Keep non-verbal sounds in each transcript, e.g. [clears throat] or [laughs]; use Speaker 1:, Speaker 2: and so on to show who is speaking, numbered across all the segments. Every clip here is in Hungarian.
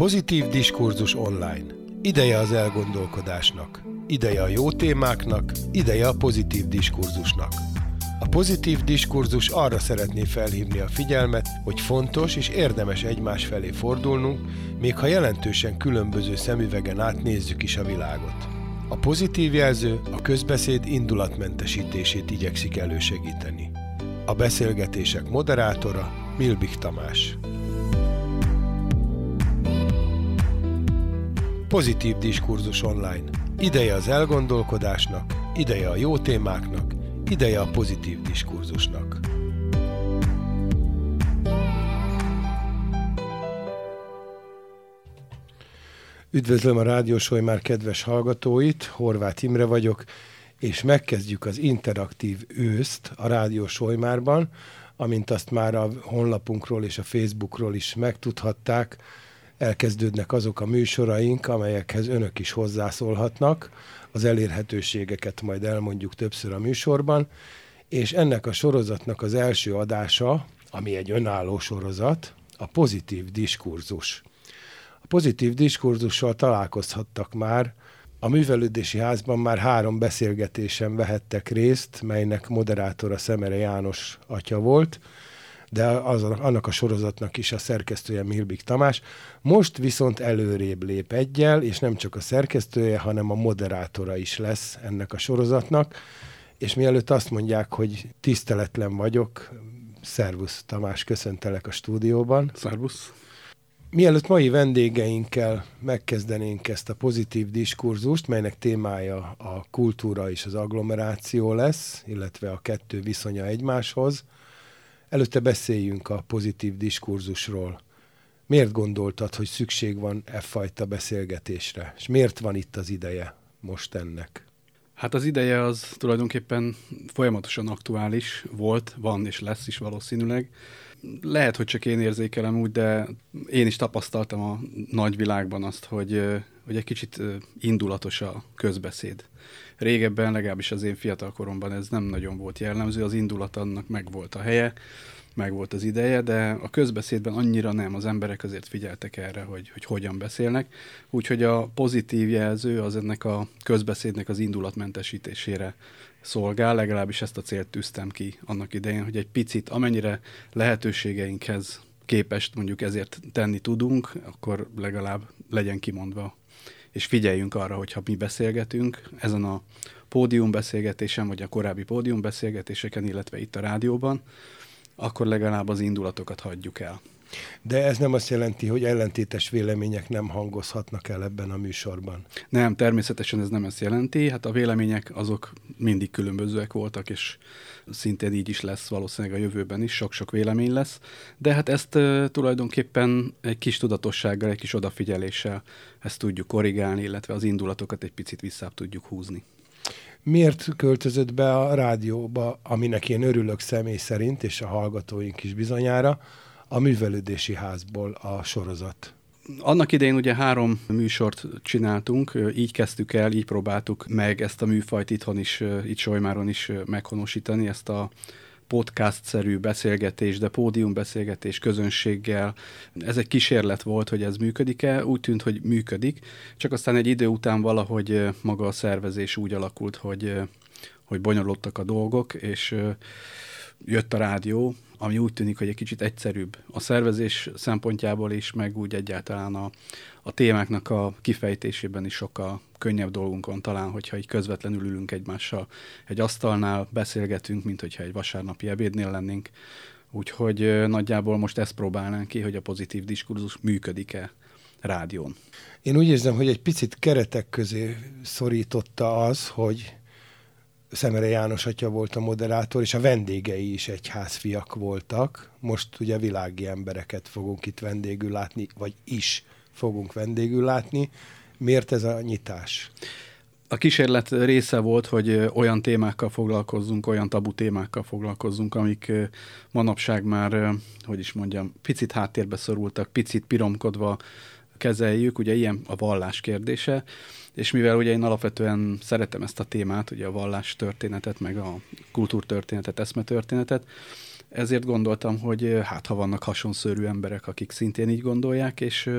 Speaker 1: Pozitív diskurzus online. Ideje az elgondolkodásnak. Ideje a jó témáknak, ideje a pozitív diskurzusnak. A pozitív diskurzus arra szeretné felhívni a figyelmet, hogy fontos és érdemes egymás felé fordulnunk, még ha jelentősen különböző szemüvegen át nézzük is a világot. A pozitív jelző a közbeszéd indulatmentesítését igyekszik elősegíteni. A beszélgetések moderátora Milbik Tamás. Pozitív diskurzus online. Ideje az elgondolkodásnak, ideje a jó témáknak, ideje a pozitív diskurzusnak. Üdvözlöm a Rádiósoly már kedves hallgatóit, Horváth Imre vagyok, és megkezdjük az interaktív őszt a Rádió Solymárban, amint azt már a honlapunkról és a Facebookról is megtudhatták, elkezdődnek azok a műsoraink, amelyekhez önök is hozzászólhatnak. Az elérhetőségeket majd elmondjuk többször a műsorban, és ennek a sorozatnak az első adása, ami egy önálló sorozat, a pozitív diskurzus. A pozitív diskurzussal találkozhattak már, a művelődési házban már három beszélgetésen vehettek részt, melynek moderátora Szemere János atya volt, de az, annak a sorozatnak is a szerkesztője Milbik Tamás. Most viszont előrébb lép egyel, és nem csak a szerkesztője, hanem a moderátora is lesz ennek a sorozatnak. És mielőtt azt mondják, hogy tiszteletlen vagyok, szervusz Tamás, köszöntelek a stúdióban.
Speaker 2: Szervusz.
Speaker 1: Mielőtt mai vendégeinkkel megkezdenénk ezt a pozitív diskurzust, melynek témája a kultúra és az agglomeráció lesz, illetve a kettő viszonya egymáshoz, Előtte beszéljünk a pozitív diskurzusról. Miért gondoltad, hogy szükség van e fajta beszélgetésre? És miért van itt az ideje most ennek?
Speaker 2: Hát az ideje az tulajdonképpen folyamatosan aktuális volt, van és lesz is valószínűleg. Lehet, hogy csak én érzékelem úgy, de én is tapasztaltam a nagyvilágban azt, hogy, hogy egy kicsit indulatos a közbeszéd. Régebben, legalábbis az én fiatal koromban ez nem nagyon volt jellemző, az indulat annak meg volt a helye, meg volt az ideje, de a közbeszédben annyira nem, az emberek azért figyeltek erre, hogy, hogy hogyan beszélnek, úgyhogy a pozitív jelző az ennek a közbeszédnek az indulatmentesítésére szolgál, legalábbis ezt a célt tűztem ki annak idején, hogy egy picit, amennyire lehetőségeinkhez képest mondjuk ezért tenni tudunk, akkor legalább legyen kimondva és figyeljünk arra, hogyha mi beszélgetünk ezen a pódiumbeszélgetésen, vagy a korábbi pódiumbeszélgetéseken, illetve itt a rádióban, akkor legalább az indulatokat hagyjuk el.
Speaker 1: De ez nem azt jelenti, hogy ellentétes vélemények nem hangozhatnak el ebben a műsorban.
Speaker 2: Nem, természetesen ez nem ezt jelenti. Hát a vélemények azok mindig különbözőek voltak, és szintén így is lesz valószínűleg a jövőben is, sok-sok vélemény lesz. De hát ezt uh, tulajdonképpen egy kis tudatossággal, egy kis odafigyeléssel ezt tudjuk korrigálni, illetve az indulatokat egy picit visszább tudjuk húzni
Speaker 1: miért költözött be a rádióba, aminek én örülök személy szerint, és a hallgatóink is bizonyára, a művelődési házból a sorozat?
Speaker 2: Annak idején ugye három műsort csináltunk, így kezdtük el, így próbáltuk meg ezt a műfajt itthon is, itt Solymáron is meghonosítani, ezt a podcast-szerű beszélgetés, de pódiumbeszélgetés közönséggel. Ez egy kísérlet volt, hogy ez működik-e, úgy tűnt, hogy működik, csak aztán egy idő után valahogy maga a szervezés úgy alakult, hogy, hogy bonyolultak a dolgok, és jött a rádió, ami úgy tűnik, hogy egy kicsit egyszerűbb a szervezés szempontjából is, meg úgy egyáltalán a, a témáknak a kifejtésében is sokkal könnyebb dolgunk van talán, hogyha így közvetlenül ülünk egymással egy asztalnál, beszélgetünk, mint hogyha egy vasárnapi ebédnél lennénk. Úgyhogy nagyjából most ezt próbálnánk ki, hogy a pozitív diskurzus működik-e rádión.
Speaker 1: Én úgy érzem, hogy egy picit keretek közé szorította az, hogy Szemere János atya volt a moderátor, és a vendégei is egyházfiak voltak. Most ugye világi embereket fogunk itt vendégül látni, vagy is fogunk vendégül látni. Miért ez a nyitás?
Speaker 2: A kísérlet része volt, hogy olyan témákkal foglalkozzunk, olyan tabu témákkal foglalkozzunk, amik manapság már, hogy is mondjam, picit háttérbe szorultak, picit piromkodva kezeljük, ugye ilyen a vallás kérdése, és mivel ugye én alapvetően szeretem ezt a témát, ugye a vallás történetet, meg a kultúrtörténetet, eszmetörténetet, ezért gondoltam, hogy hát ha vannak hasonszörű emberek, akik szintén így gondolják, és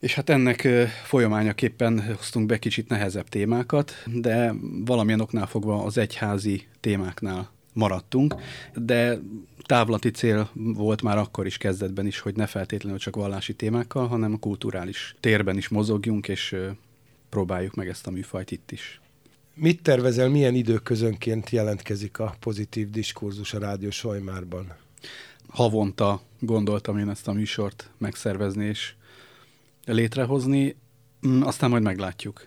Speaker 2: És hát ennek folyamányaképpen hoztunk be kicsit nehezebb témákat, de valamilyen oknál fogva az egyházi témáknál maradtunk, de távlati cél volt már akkor is kezdetben is, hogy ne feltétlenül csak vallási témákkal, hanem a kulturális térben is mozogjunk, és próbáljuk meg ezt a műfajt itt is.
Speaker 1: Mit tervezel, milyen időközönként jelentkezik a pozitív diskurzus a Rádió Sojmárban?
Speaker 2: Havonta gondoltam én ezt a műsort megszervezni és létrehozni, mm, aztán majd meglátjuk.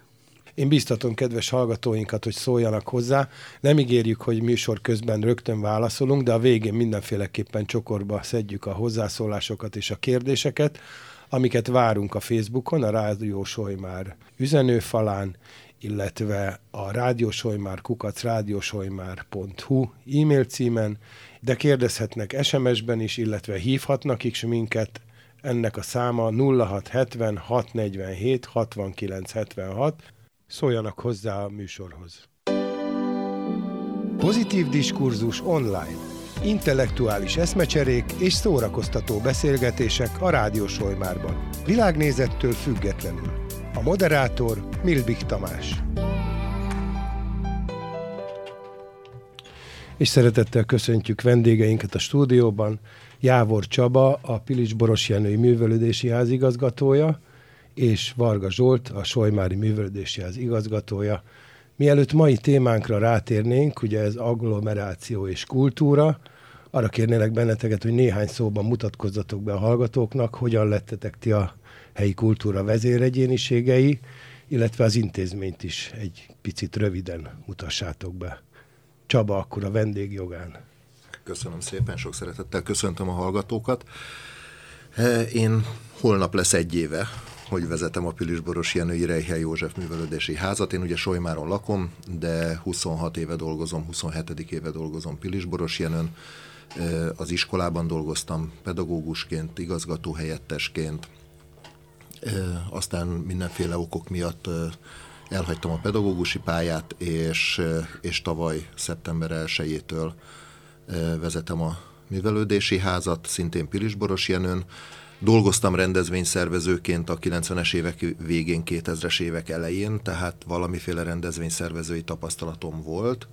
Speaker 1: Én biztatom kedves hallgatóinkat, hogy szóljanak hozzá. Nem ígérjük, hogy műsor közben rögtön válaszolunk, de a végén mindenféleképpen csokorba szedjük a hozzászólásokat és a kérdéseket, amiket várunk a Facebookon, a Rádió Sojmár üzenőfalán, illetve a rádiósojmár kukac rádiósojmár.hu e-mail címen, de kérdezhetnek SMS-ben is, illetve hívhatnak is minket. Ennek a száma 0670 647 6976. Szóljanak hozzá a műsorhoz. Pozitív diskurzus online. Intellektuális eszmecserék és szórakoztató beszélgetések a rádiósojmárban. Világnézettől függetlenül. A moderátor Milbik Tamás. És szeretettel köszöntjük vendégeinket a stúdióban. Jávor Csaba, a Pilics Boros Jenői Művelődési Ház igazgatója, és Varga Zsolt, a Sojmári Művelődési Ház igazgatója. Mielőtt mai témánkra rátérnénk, ugye ez agglomeráció és kultúra, arra kérnélek benneteket, hogy néhány szóban mutatkozzatok be a hallgatóknak, hogyan lettetek ti a helyi kultúra vezéregyéniségei, illetve az intézményt is egy picit röviden mutassátok be. Csaba, akkor a vendégjogán.
Speaker 3: Köszönöm szépen, sok szeretettel köszöntöm a hallgatókat. Én holnap lesz egy éve, hogy vezetem a Pilisboros Jenői Rejhely József Művelődési Házat. Én ugye Solymáron lakom, de 26 éve dolgozom, 27. éve dolgozom Pilisboros Jenőn. Az iskolában dolgoztam pedagógusként, igazgatóhelyettesként, aztán mindenféle okok miatt elhagytam a pedagógusi pályát, és, és tavaly szeptember 1-től vezetem a művelődési házat, szintén Pilisboros Jenőn. Dolgoztam rendezvényszervezőként a 90-es évek végén, 2000-es évek elején, tehát valamiféle rendezvényszervezői tapasztalatom volt,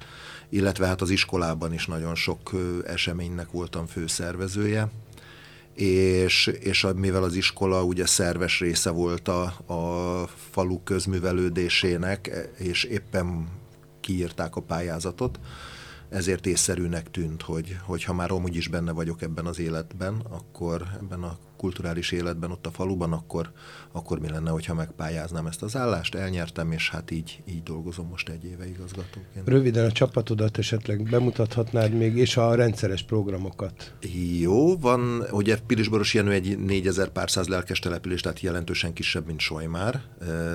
Speaker 3: illetve hát az iskolában is nagyon sok eseménynek voltam főszervezője, és, és mivel az iskola ugye szerves része volt a, a falu közművelődésének, és éppen kiírták a pályázatot, ezért észszerűnek tűnt, hogy, hogy ha már amúgy is benne vagyok ebben az életben, akkor ebben a kulturális életben ott a faluban, akkor, akkor mi lenne, hogyha megpályáznám ezt az állást, elnyertem, és hát így, így dolgozom most egy éve igazgatóként.
Speaker 1: Röviden a csapatodat esetleg bemutathatnád még, és a rendszeres programokat.
Speaker 3: Jó, van, ugye Pirisboros Jenő egy 4000 pár száz lelkes település, tehát jelentősen kisebb, mint Sojmár,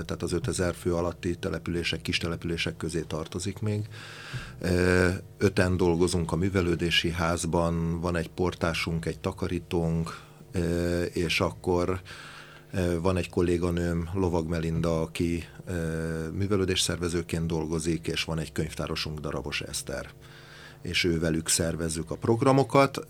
Speaker 3: tehát az 5000 fő alatti települések, kis települések közé tartozik még. Öten dolgozunk a művelődési házban, van egy portásunk, egy takarítónk, és akkor van egy kolléganőm, Lovag Melinda, aki művelődés szervezőként dolgozik, és van egy könyvtárosunk, Darabos Eszter, és ővelük szervezzük a programokat.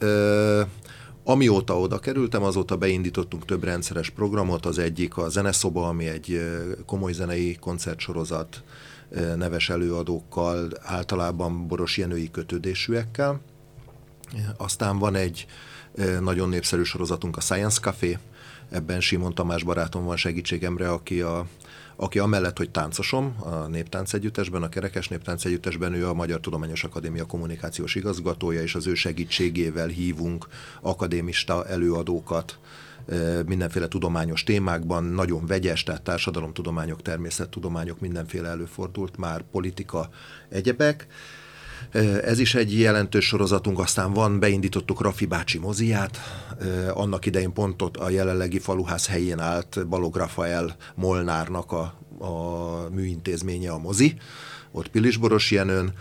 Speaker 3: Amióta oda kerültem, azóta beindítottunk több rendszeres programot, az egyik a Zeneszoba, ami egy komoly zenei koncertsorozat, neves előadókkal, általában Boros Jenői kötődésűekkel. Aztán van egy nagyon népszerű sorozatunk a Science Café, ebben Simon Tamás barátom van segítségemre, aki a aki amellett, hogy táncosom a Néptánc Együttesben, a Kerekes Néptánc Együttesben, ő a Magyar Tudományos Akadémia kommunikációs igazgatója, és az ő segítségével hívunk akadémista előadókat mindenféle tudományos témákban, nagyon vegyes, tehát társadalomtudományok, természettudományok, mindenféle előfordult, már politika, egyebek ez is egy jelentős sorozatunk, aztán van, beindítottuk Rafi bácsi moziát, annak idején pont ott a jelenlegi faluház helyén állt Balog Rafael Molnárnak a, a műintézménye a mozi, ott Pilisboros Jenőn,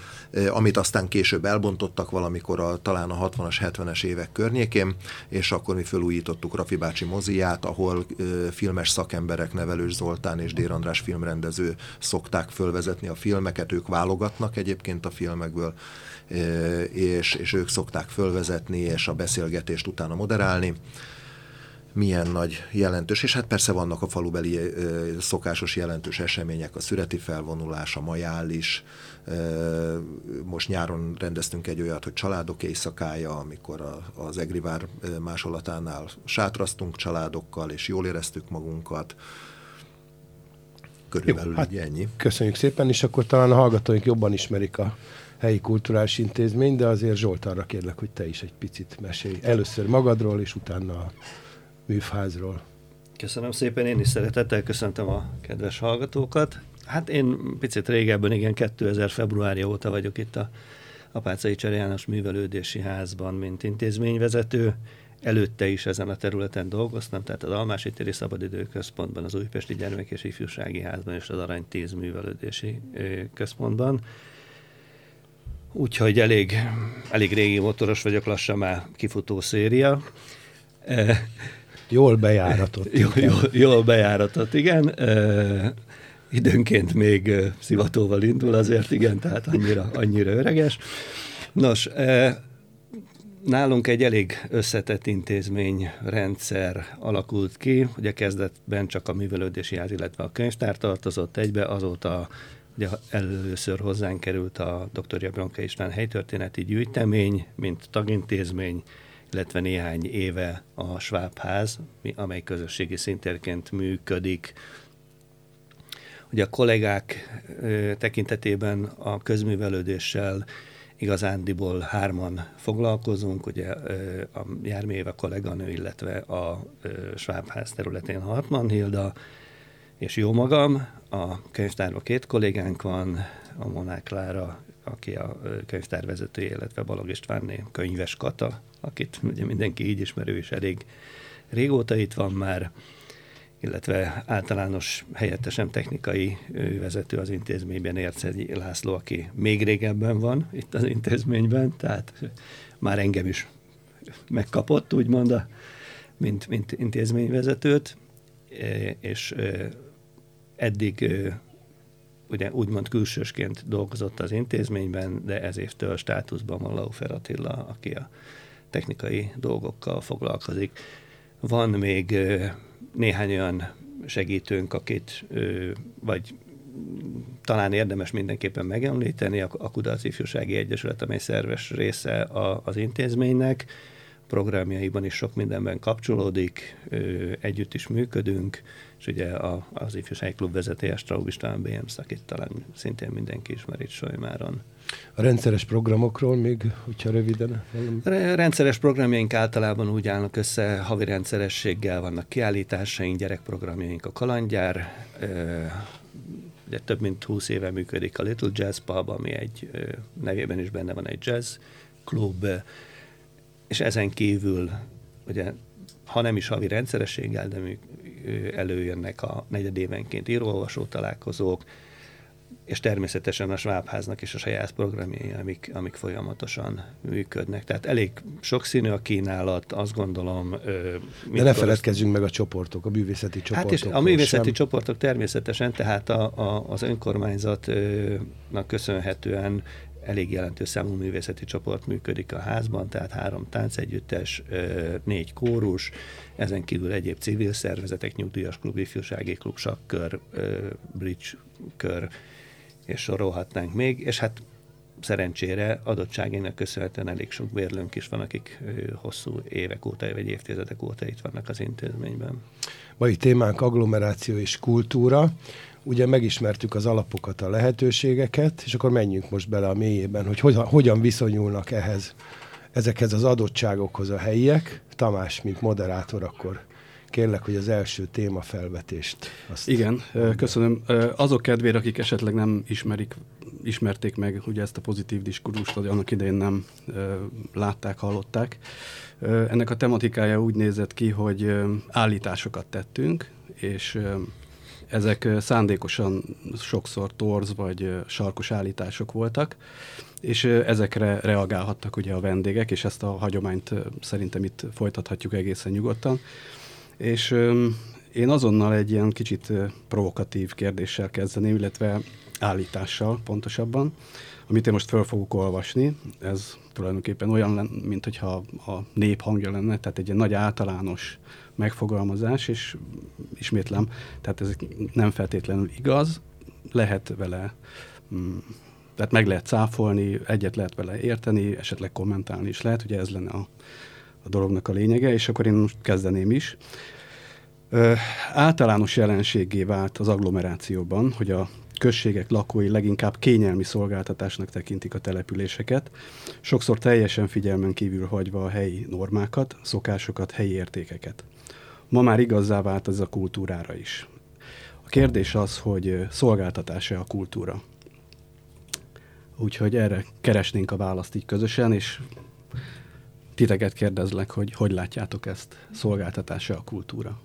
Speaker 3: amit aztán később elbontottak valamikor a, talán a 60-as, 70-es évek környékén, és akkor mi felújítottuk Rafi bácsi moziát, ahol filmes szakemberek, Nevelős Zoltán és Dér András filmrendező szokták fölvezetni a filmeket, ők válogatnak egyébként a filmekből, és, és ők szokták fölvezetni, és a beszélgetést utána moderálni. Milyen nagy jelentős, és hát persze vannak a falubeli szokásos jelentős események, a szüreti felvonulás, a majális, most nyáron rendeztünk egy olyat, hogy családok éjszakája, amikor a, az Egrivár másolatánál sátraztunk családokkal, és jól éreztük magunkat. Körülbelül Jó, hát ennyi.
Speaker 1: Köszönjük szépen, és akkor talán a hallgatóink jobban ismerik a helyi kulturális intézmény, de azért Zsolt arra kérlek, hogy te is egy picit mesélj. Először magadról, és utána a műfházról.
Speaker 4: Köszönöm szépen, én is szeretettel köszöntöm a kedves hallgatókat. Hát én picit régebben, igen, 2000 februárja óta vagyok itt a Apácai Csere János Művelődési Házban, mint intézményvezető. Előtte is ezen a területen dolgoztam, tehát az Almási Téri Szabadidőközpontban, az Újpesti Gyermek és Ifjúsági Házban és az Arany 10 Művelődési Központban. Úgyhogy elég, elég régi motoros vagyok, lassan már kifutó széria.
Speaker 1: Jól bejáratott.
Speaker 4: Jól, jól, jól bejáratott, igen. Időnként még szivatóval indul azért, igen, tehát annyira, annyira öreges. Nos, nálunk egy elég összetett intézményrendszer alakult ki. Ugye kezdetben csak a művelődési ház, illetve a könyvtár tartozott egybe, azóta ugye először hozzánk került a dr. Jabronka István helytörténeti gyűjtemény, mint tagintézmény, illetve néhány éve a Schwab-ház, amely közösségi szintérként működik. Ugye a kollégák tekintetében a közművelődéssel igazándiból hárman foglalkozunk, ugye a Járméve kolléganő, illetve a Schwab-ház területén Hartmann Hilda, és jó magam, a könyvtárban két kollégánk van, a Monák Klára, aki a könyvtárvezetője, illetve Balog Istvánné könyves Kata, akit ugye mindenki így ismerő, és elég régóta itt van már, illetve általános helyettesem technikai vezető az intézményben, Ércegyi László, aki még régebben van itt az intézményben, tehát már engem is megkapott, úgymond, a, mint, mint intézményvezetőt, és eddig ugye úgymond külsősként dolgozott az intézményben, de ez évtől státuszban van Laufer Attila, aki a technikai dolgokkal foglalkozik. Van még néhány olyan segítőnk, akit vagy talán érdemes mindenképpen megemlíteni, a Kudarc Ifjúsági Egyesület, amely szerves része az intézménynek, programjaiban is sok mindenben kapcsolódik, együtt is működünk, és ugye a, az ifjúsági klub vezetője Straub István BMS, akit talán szintén mindenki ismer itt Solymáron.
Speaker 1: A rendszeres programokról még, hogyha röviden?
Speaker 4: Valami... Rendszeres programjaink általában úgy állnak össze, havi rendszerességgel vannak kiállításaink, gyerekprogramjaink a Kalandjár, ugye több mint 20 éve működik a Little Jazz Pub, ami egy nevében is benne van egy jazz klub, és ezen kívül ugye ha nem is havi rendszerességgel, de előjönnek a negyedévenként íróolvasó találkozók, és természetesen a Schwabháznak is a saját programjai, amik, amik folyamatosan működnek. Tehát elég sokszínű a kínálat, azt gondolom.
Speaker 1: De ne feledkezzünk meg a csoportok, a művészeti csoportok.
Speaker 4: Hát és a művészeti sem. csoportok természetesen, tehát a, a, az önkormányzatnak köszönhetően elég jelentős számú művészeti csoport működik a házban, tehát három táncegyüttes, négy kórus, ezen kívül egyéb civil szervezetek, nyugdíjas klub, ifjúsági klub, sakkör, bridge kör, és sorolhatnánk még, és hát szerencsére adottságének köszönhetően elég sok bérlőnk is van, akik hosszú évek óta, vagy évtizedek óta itt vannak az intézményben.
Speaker 1: Mai témánk agglomeráció és kultúra ugye megismertük az alapokat, a lehetőségeket, és akkor menjünk most bele a mélyében, hogy hogyan, hogyan viszonyulnak ehhez, ezekhez az adottságokhoz a helyiek. Tamás, mint moderátor, akkor kérlek, hogy az első téma felvetést.
Speaker 2: Azt Igen, köszönöm. Azok kedvére, akik esetleg nem ismerik, ismerték meg ugye ezt a pozitív diskurust, vagy annak idején nem látták, hallották. Ennek a tematikája úgy nézett ki, hogy állításokat tettünk, és ezek szándékosan sokszor torz vagy sarkos állítások voltak, és ezekre reagálhattak ugye a vendégek, és ezt a hagyományt szerintem itt folytathatjuk egészen nyugodtan. És én azonnal egy ilyen kicsit provokatív kérdéssel kezdeném, illetve állítással pontosabban, amit én most föl fogok olvasni. Ez tulajdonképpen olyan, mint hogyha a nép hangja lenne, tehát egy ilyen nagy általános megfogalmazás, és ismétlem, tehát ez nem feltétlenül igaz, lehet vele, mm, tehát meg lehet cáfolni, egyet lehet vele érteni, esetleg kommentálni is lehet, ugye ez lenne a, a dolognak a lényege, és akkor én most kezdeném is. Ö, általános jelenségé vált az agglomerációban, hogy a községek lakói leginkább kényelmi szolgáltatásnak tekintik a településeket, sokszor teljesen figyelmen kívül hagyva a helyi normákat, szokásokat, helyi értékeket. Ma már igazzá vált ez a kultúrára is. A kérdés az, hogy szolgáltatás-e a kultúra. Úgyhogy erre keresnénk a választ így közösen, és titeket kérdezlek, hogy hogy látjátok ezt, szolgáltatása a kultúra?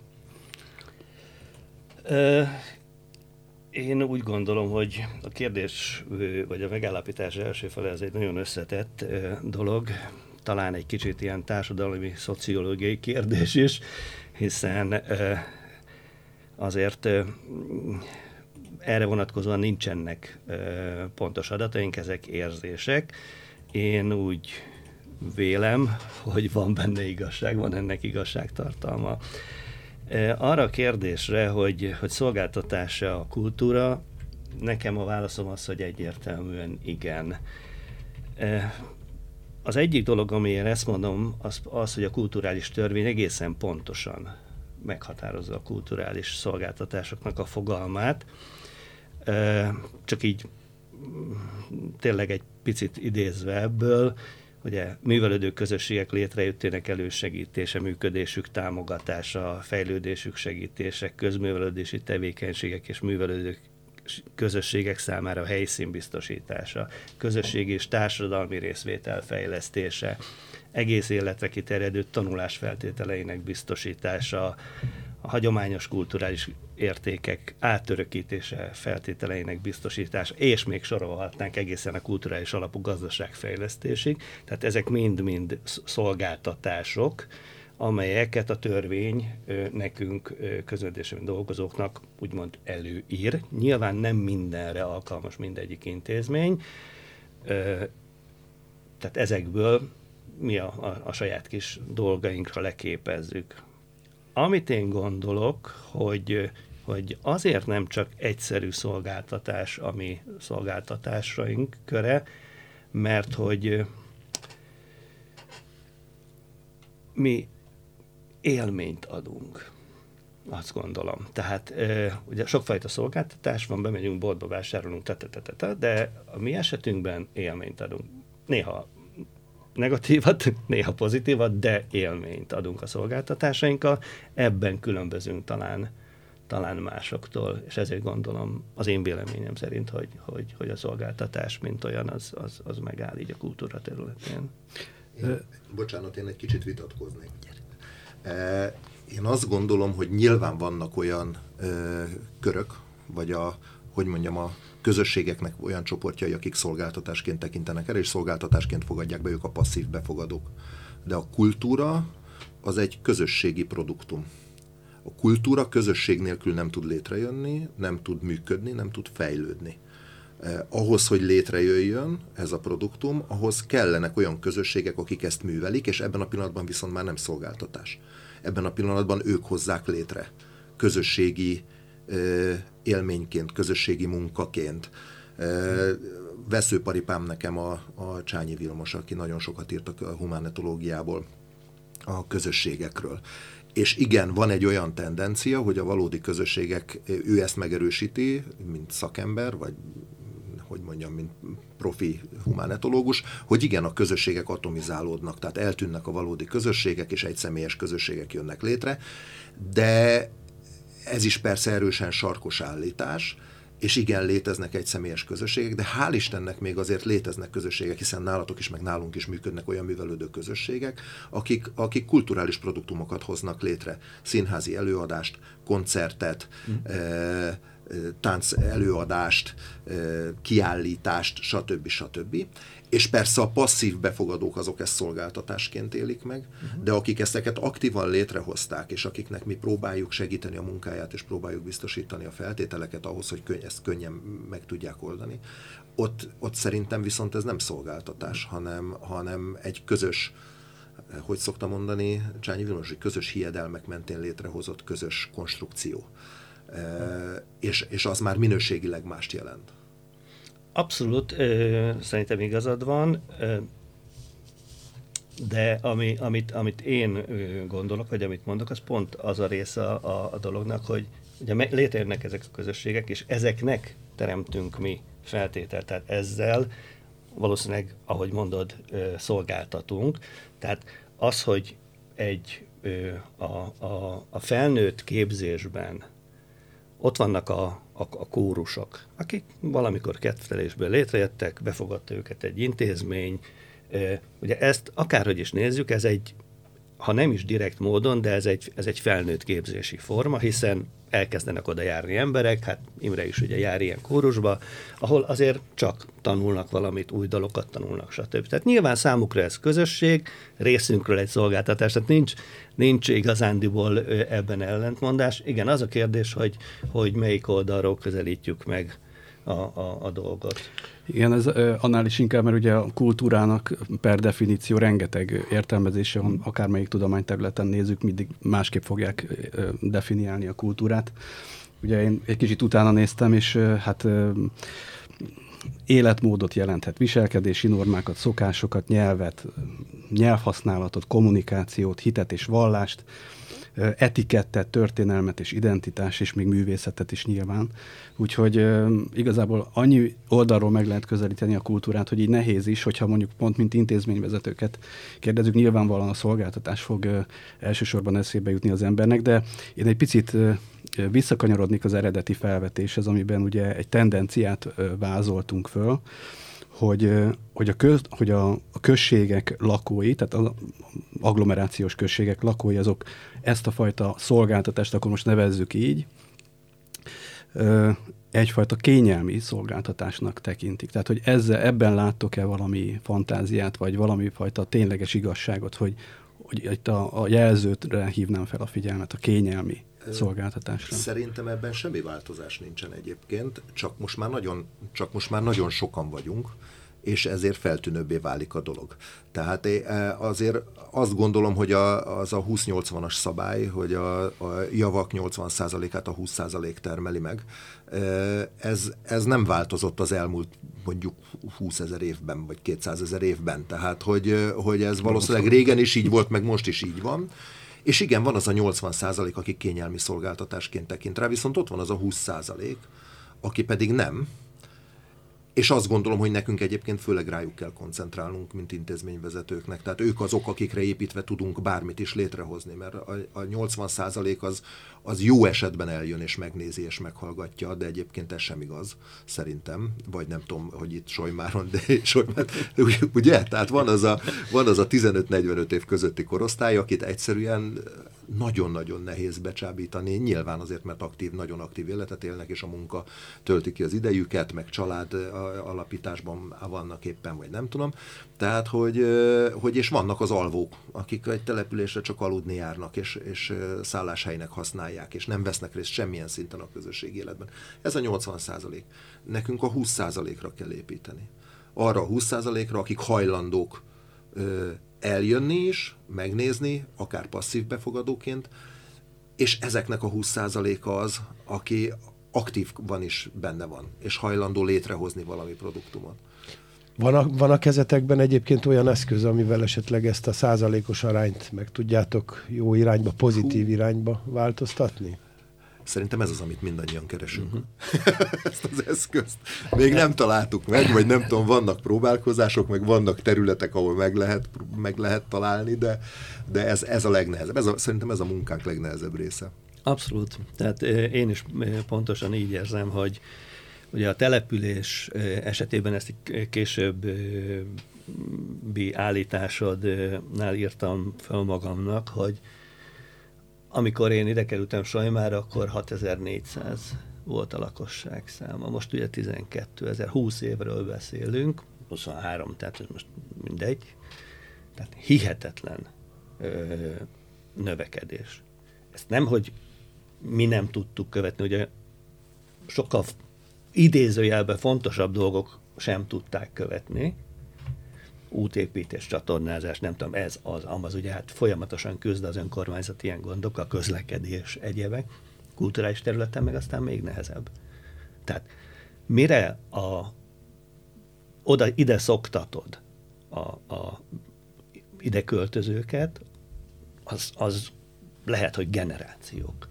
Speaker 4: Én úgy gondolom, hogy a kérdés, vagy a megállapítás első fele ez egy nagyon összetett dolog, talán egy kicsit ilyen társadalmi, szociológiai kérdés is, hiszen azért erre vonatkozóan nincsenek pontos adataink, ezek érzések. Én úgy vélem, hogy van benne igazság, van ennek igazságtartalma. Arra a kérdésre, hogy, hogy szolgáltatása a kultúra, nekem a válaszom az, hogy egyértelműen igen. Az egyik dolog, amiért ezt mondom, az, az, hogy a kulturális törvény egészen pontosan meghatározza a kulturális szolgáltatásoknak a fogalmát. Csak így tényleg egy picit idézve ebből, ugye művelődő közösségek létrejöttének elősegítése, működésük támogatása, fejlődésük segítése, közművelődési tevékenységek és művelődők közösségek számára a helyszín biztosítása, közösségi és társadalmi részvétel fejlesztése, egész életre kiterjedő tanulás feltételeinek biztosítása, a hagyományos kulturális értékek átörökítése feltételeinek biztosítása, és még sorolhatnánk egészen a kulturális alapú gazdaságfejlesztésig. Tehát ezek mind-mind szolgáltatások, amelyeket a törvény nekünk közöldésben dolgozóknak úgymond előír. Nyilván nem mindenre alkalmas mindegyik intézmény, tehát ezekből mi a, a, a saját kis dolgainkra leképezzük. Amit én gondolok, hogy, hogy azért nem csak egyszerű szolgáltatás, ami szolgáltatásaink köre, mert hogy mi élményt adunk. Azt gondolom. Tehát ugye sokfajta szolgáltatás van, bemegyünk boltba, vásárolunk, de a mi esetünkben élményt adunk. Néha negatívat, néha pozitívat, de élményt adunk a szolgáltatásainkkal. Ebben különbözünk talán, talán másoktól, és ezért gondolom az én véleményem szerint, hogy, hogy, hogy a szolgáltatás, mint olyan, az, az, az megáll így a kultúra területén.
Speaker 3: Én, bocsánat, én egy kicsit vitatkoznék. Én azt gondolom, hogy nyilván vannak olyan ö, körök, vagy a, hogy mondjam, a közösségeknek olyan csoportjai, akik szolgáltatásként tekintenek erre, és szolgáltatásként fogadják be ők a passzív befogadók. De a kultúra az egy közösségi produktum. A kultúra közösség nélkül nem tud létrejönni, nem tud működni, nem tud fejlődni. Eh, ahhoz, hogy létrejöjjön ez a produktum, ahhoz kellenek olyan közösségek, akik ezt művelik, és ebben a pillanatban viszont már nem szolgáltatás. Ebben a pillanatban ők hozzák létre közösségi élményként, közösségi munkaként. Veszőparipám nekem a, a Csányi Vilmos, aki nagyon sokat írt a humánetológiából, a közösségekről. És igen, van egy olyan tendencia, hogy a valódi közösségek, ő ezt megerősíti, mint szakember, vagy hogy mondjam, mint profi humánetológus, hogy igen, a közösségek atomizálódnak, tehát eltűnnek a valódi közösségek, és egyszemélyes közösségek jönnek létre, de ez is persze erősen sarkos állítás, és igen, léteznek egy személyes közösségek, de hál' Istennek még azért léteznek közösségek, hiszen nálatok is, meg nálunk is működnek olyan művelődő közösségek, akik, akik kulturális produktumokat hoznak létre, színházi előadást, koncertet, mm. e, tánc előadást, kiállítást, stb. stb. És persze a passzív befogadók azok ezt szolgáltatásként élik meg, de akik ezeket aktívan létrehozták, és akiknek mi próbáljuk segíteni a munkáját, és próbáljuk biztosítani a feltételeket ahhoz, hogy könny- ezt könnyen meg tudják oldani, ott, ott szerintem viszont ez nem szolgáltatás, hanem, hanem egy közös, hogy szoktam mondani, Csányi Vilmos, hogy közös hiedelmek mentén létrehozott közös konstrukció. És, és az már minőségileg mást jelent.
Speaker 4: Abszolút, ö, szerintem igazad van, ö, de ami, amit, amit én gondolok, vagy amit mondok, az pont az a része a, a dolognak, hogy ugye létrejönnek ezek a közösségek, és ezeknek teremtünk mi feltételt. Tehát ezzel valószínűleg, ahogy mondod, szolgáltatunk. Tehát az, hogy egy a, a, a felnőtt képzésben ott vannak a, a, a kórusok, akik valamikor kettelésből létrejöttek, befogadta őket egy intézmény. Ugye ezt akárhogy is nézzük, ez egy, ha nem is direkt módon, de ez egy, ez egy felnőtt képzési forma, hiszen elkezdenek oda járni emberek, hát Imre is ugye jár ilyen kórusba, ahol azért csak tanulnak valamit, új dalokat tanulnak, stb. Tehát nyilván számukra ez közösség, részünkről egy szolgáltatás, tehát nincs, nincs igazándiból ebben ellentmondás. Igen, az a kérdés, hogy, hogy melyik oldalról közelítjük meg a, a, a dolgot.
Speaker 2: Igen, ez annál is inkább, mert ugye a kultúrának per definíció rengeteg értelmezése van, akármelyik tudományterületen nézzük, mindig másképp fogják definiálni a kultúrát. Ugye én egy kicsit utána néztem, és hát életmódot jelenthet, viselkedési normákat, szokásokat, nyelvet, nyelvhasználatot, kommunikációt, hitet és vallást, etikettet, történelmet és identitás, és még művészetet is nyilván. Úgyhogy igazából annyi oldalról meg lehet közelíteni a kultúrát, hogy így nehéz is, hogyha mondjuk pont mint intézményvezetőket kérdezünk, nyilvánvalóan a szolgáltatás fog elsősorban eszébe jutni az embernek, de én egy picit visszakanyarodnék az eredeti felvetéshez, amiben ugye egy tendenciát vázoltunk föl, hogy, hogy, a, köz, hogy a, a községek lakói, tehát az agglomerációs községek lakói, azok ezt a fajta szolgáltatást, akkor most nevezzük így, egyfajta kényelmi szolgáltatásnak tekintik. Tehát, hogy ezzel, ebben láttok-e valami fantáziát, vagy valami fajta tényleges igazságot, hogy, hogy itt a, a jelzőtre hívnám fel a figyelmet, a kényelmi szolgáltatásra.
Speaker 3: Szerintem ebben semmi változás nincsen egyébként, csak most már nagyon, csak most már nagyon sokan vagyunk, és ezért feltűnőbbé válik a dolog. Tehát e, azért azt gondolom, hogy a, az a 20-80-as szabály, hogy a, a javak 80%-át a 20% termeli meg, e, ez, ez nem változott az elmúlt mondjuk 20 ezer évben, vagy 200 ezer évben. Tehát, hogy, hogy ez valószínűleg régen is így volt, meg most is így van. És igen, van az a 80 százalék, aki kényelmi szolgáltatásként tekint rá, viszont ott van az a 20 százalék, aki pedig nem, és azt gondolom, hogy nekünk egyébként főleg rájuk kell koncentrálnunk, mint intézményvezetőknek. Tehát ők azok, akikre építve tudunk bármit is létrehozni, mert a, a 80% az, az jó esetben eljön és megnézi és meghallgatja, de egyébként ez sem igaz, szerintem. Vagy nem tudom, hogy itt Solymáron, de [laughs] Solymár, ugye? Tehát van az a, van az a 15-45 év közötti korosztály, akit egyszerűen nagyon-nagyon nehéz becsábítani, nyilván azért, mert aktív, nagyon aktív életet élnek, és a munka tölti ki az idejüket, meg család alapításban vannak éppen, vagy nem tudom. Tehát, hogy, hogy és vannak az alvók, akik egy településre csak aludni járnak, és, és szálláshelynek használják, és nem vesznek részt semmilyen szinten a közösségi életben. Ez a 80 százalék. Nekünk a 20 százalékra kell építeni. Arra a 20 százalékra, akik hajlandók eljönni is, megnézni, akár passzív befogadóként, és ezeknek a 20%-a az, aki aktívban is benne van, és hajlandó létrehozni valami produktumot.
Speaker 1: Van a, van a kezetekben egyébként olyan eszköz, amivel esetleg ezt a százalékos arányt meg tudjátok jó irányba, pozitív Hú. irányba változtatni?
Speaker 3: Szerintem ez az, amit mindannyian keresünk. Uh-huh. [laughs] Ezt az eszközt. Még nem találtuk meg, vagy nem tudom, vannak próbálkozások, meg vannak területek, ahol meg lehet, meg lehet találni, de, de ez, ez a legnehezebb. Ez a, szerintem ez a munkánk legnehezebb része.
Speaker 4: Abszolút. Tehát én is pontosan így érzem, hogy ugye a település esetében ezt később állításodnál írtam fel magamnak, hogy amikor én ide kerültem Sajmára, akkor 6400 volt a lakosság száma. Most ugye 12 ezer, 20 évről beszélünk, 23, tehát ez most mindegy. Tehát hihetetlen ö, növekedés. Ezt nem, hogy mi nem tudtuk követni, ugye sokkal idézőjelben fontosabb dolgok sem tudták követni, útépítés, csatornázás, nem tudom, ez az, amaz ugye hát folyamatosan küzd az önkormányzat ilyen gondok, a közlekedés, egyebek, kulturális területen meg aztán még nehezebb. Tehát mire a, oda, ide szoktatod a, a ide költözőket, az, az lehet, hogy generációk.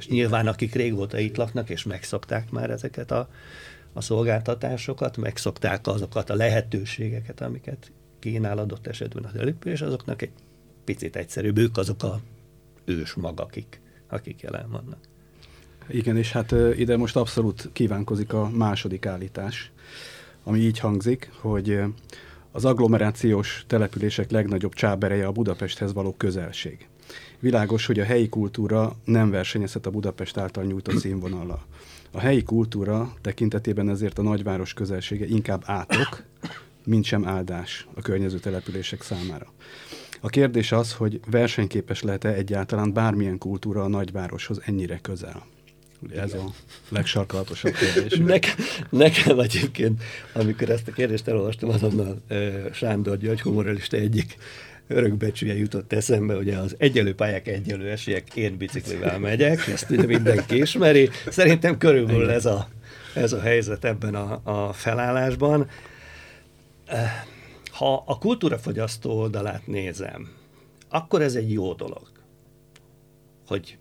Speaker 4: És nyilván akik régóta itt laknak, és megszokták már ezeket a, a szolgáltatásokat, megszokták azokat a lehetőségeket, amiket kínál adott esetben az település, azoknak egy picit egyszerűbb, ők azok a ős magakik, akik jelen vannak.
Speaker 2: Igen, és hát ide most abszolút kívánkozik a második állítás, ami így hangzik, hogy az agglomerációs települések legnagyobb csábereje a Budapesthez való közelség. Világos, hogy a helyi kultúra nem versenyezhet a Budapest által nyújtott színvonallal. A helyi kultúra tekintetében ezért a nagyváros közelsége inkább átok, mint sem áldás a környező települések számára. A kérdés az, hogy versenyképes lehet-e egyáltalán bármilyen kultúra a nagyvároshoz ennyire közel. Ugye ez a legsarkalatosabb kérdés.
Speaker 4: Nekem, nekem egyébként, amikor ezt a kérdést elolvastam, azonnal uh, Sándor György humoralista egyik örökbecsűje jutott eszembe, ugye az egyelő pályák, egyelő esélyek, én biciklivel megyek, ezt ugye mindenki ismeri. Szerintem körülbelül ez a, ez a helyzet ebben a, a felállásban. Ha a kultúrafogyasztó oldalát nézem, akkor ez egy jó dolog, hogy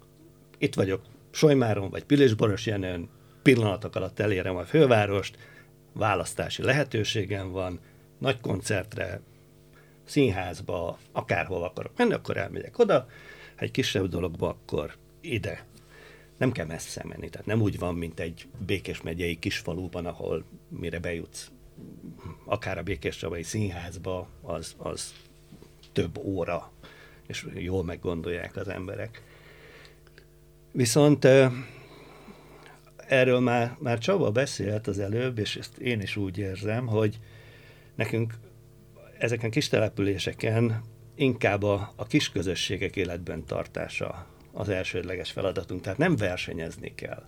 Speaker 4: itt vagyok Solymáron vagy Pilisboros Jenőn, pillanatok alatt elérem a fővárost, választási lehetőségem van, nagy koncertre, színházba, akárhol akarok menni, akkor elmegyek oda, ha egy kisebb dologba, akkor ide. Nem kell messze menni, tehát nem úgy van, mint egy Békés megyei kisfaluban, ahol mire bejutsz akár a Békés színházba, az, az több óra, és jól meggondolják az emberek. Viszont erről már, már Csaba beszélt az előbb, és ezt én is úgy érzem, hogy nekünk ezeken kis településeken inkább a, a kis közösségek életben tartása az elsődleges feladatunk. Tehát nem versenyezni kell,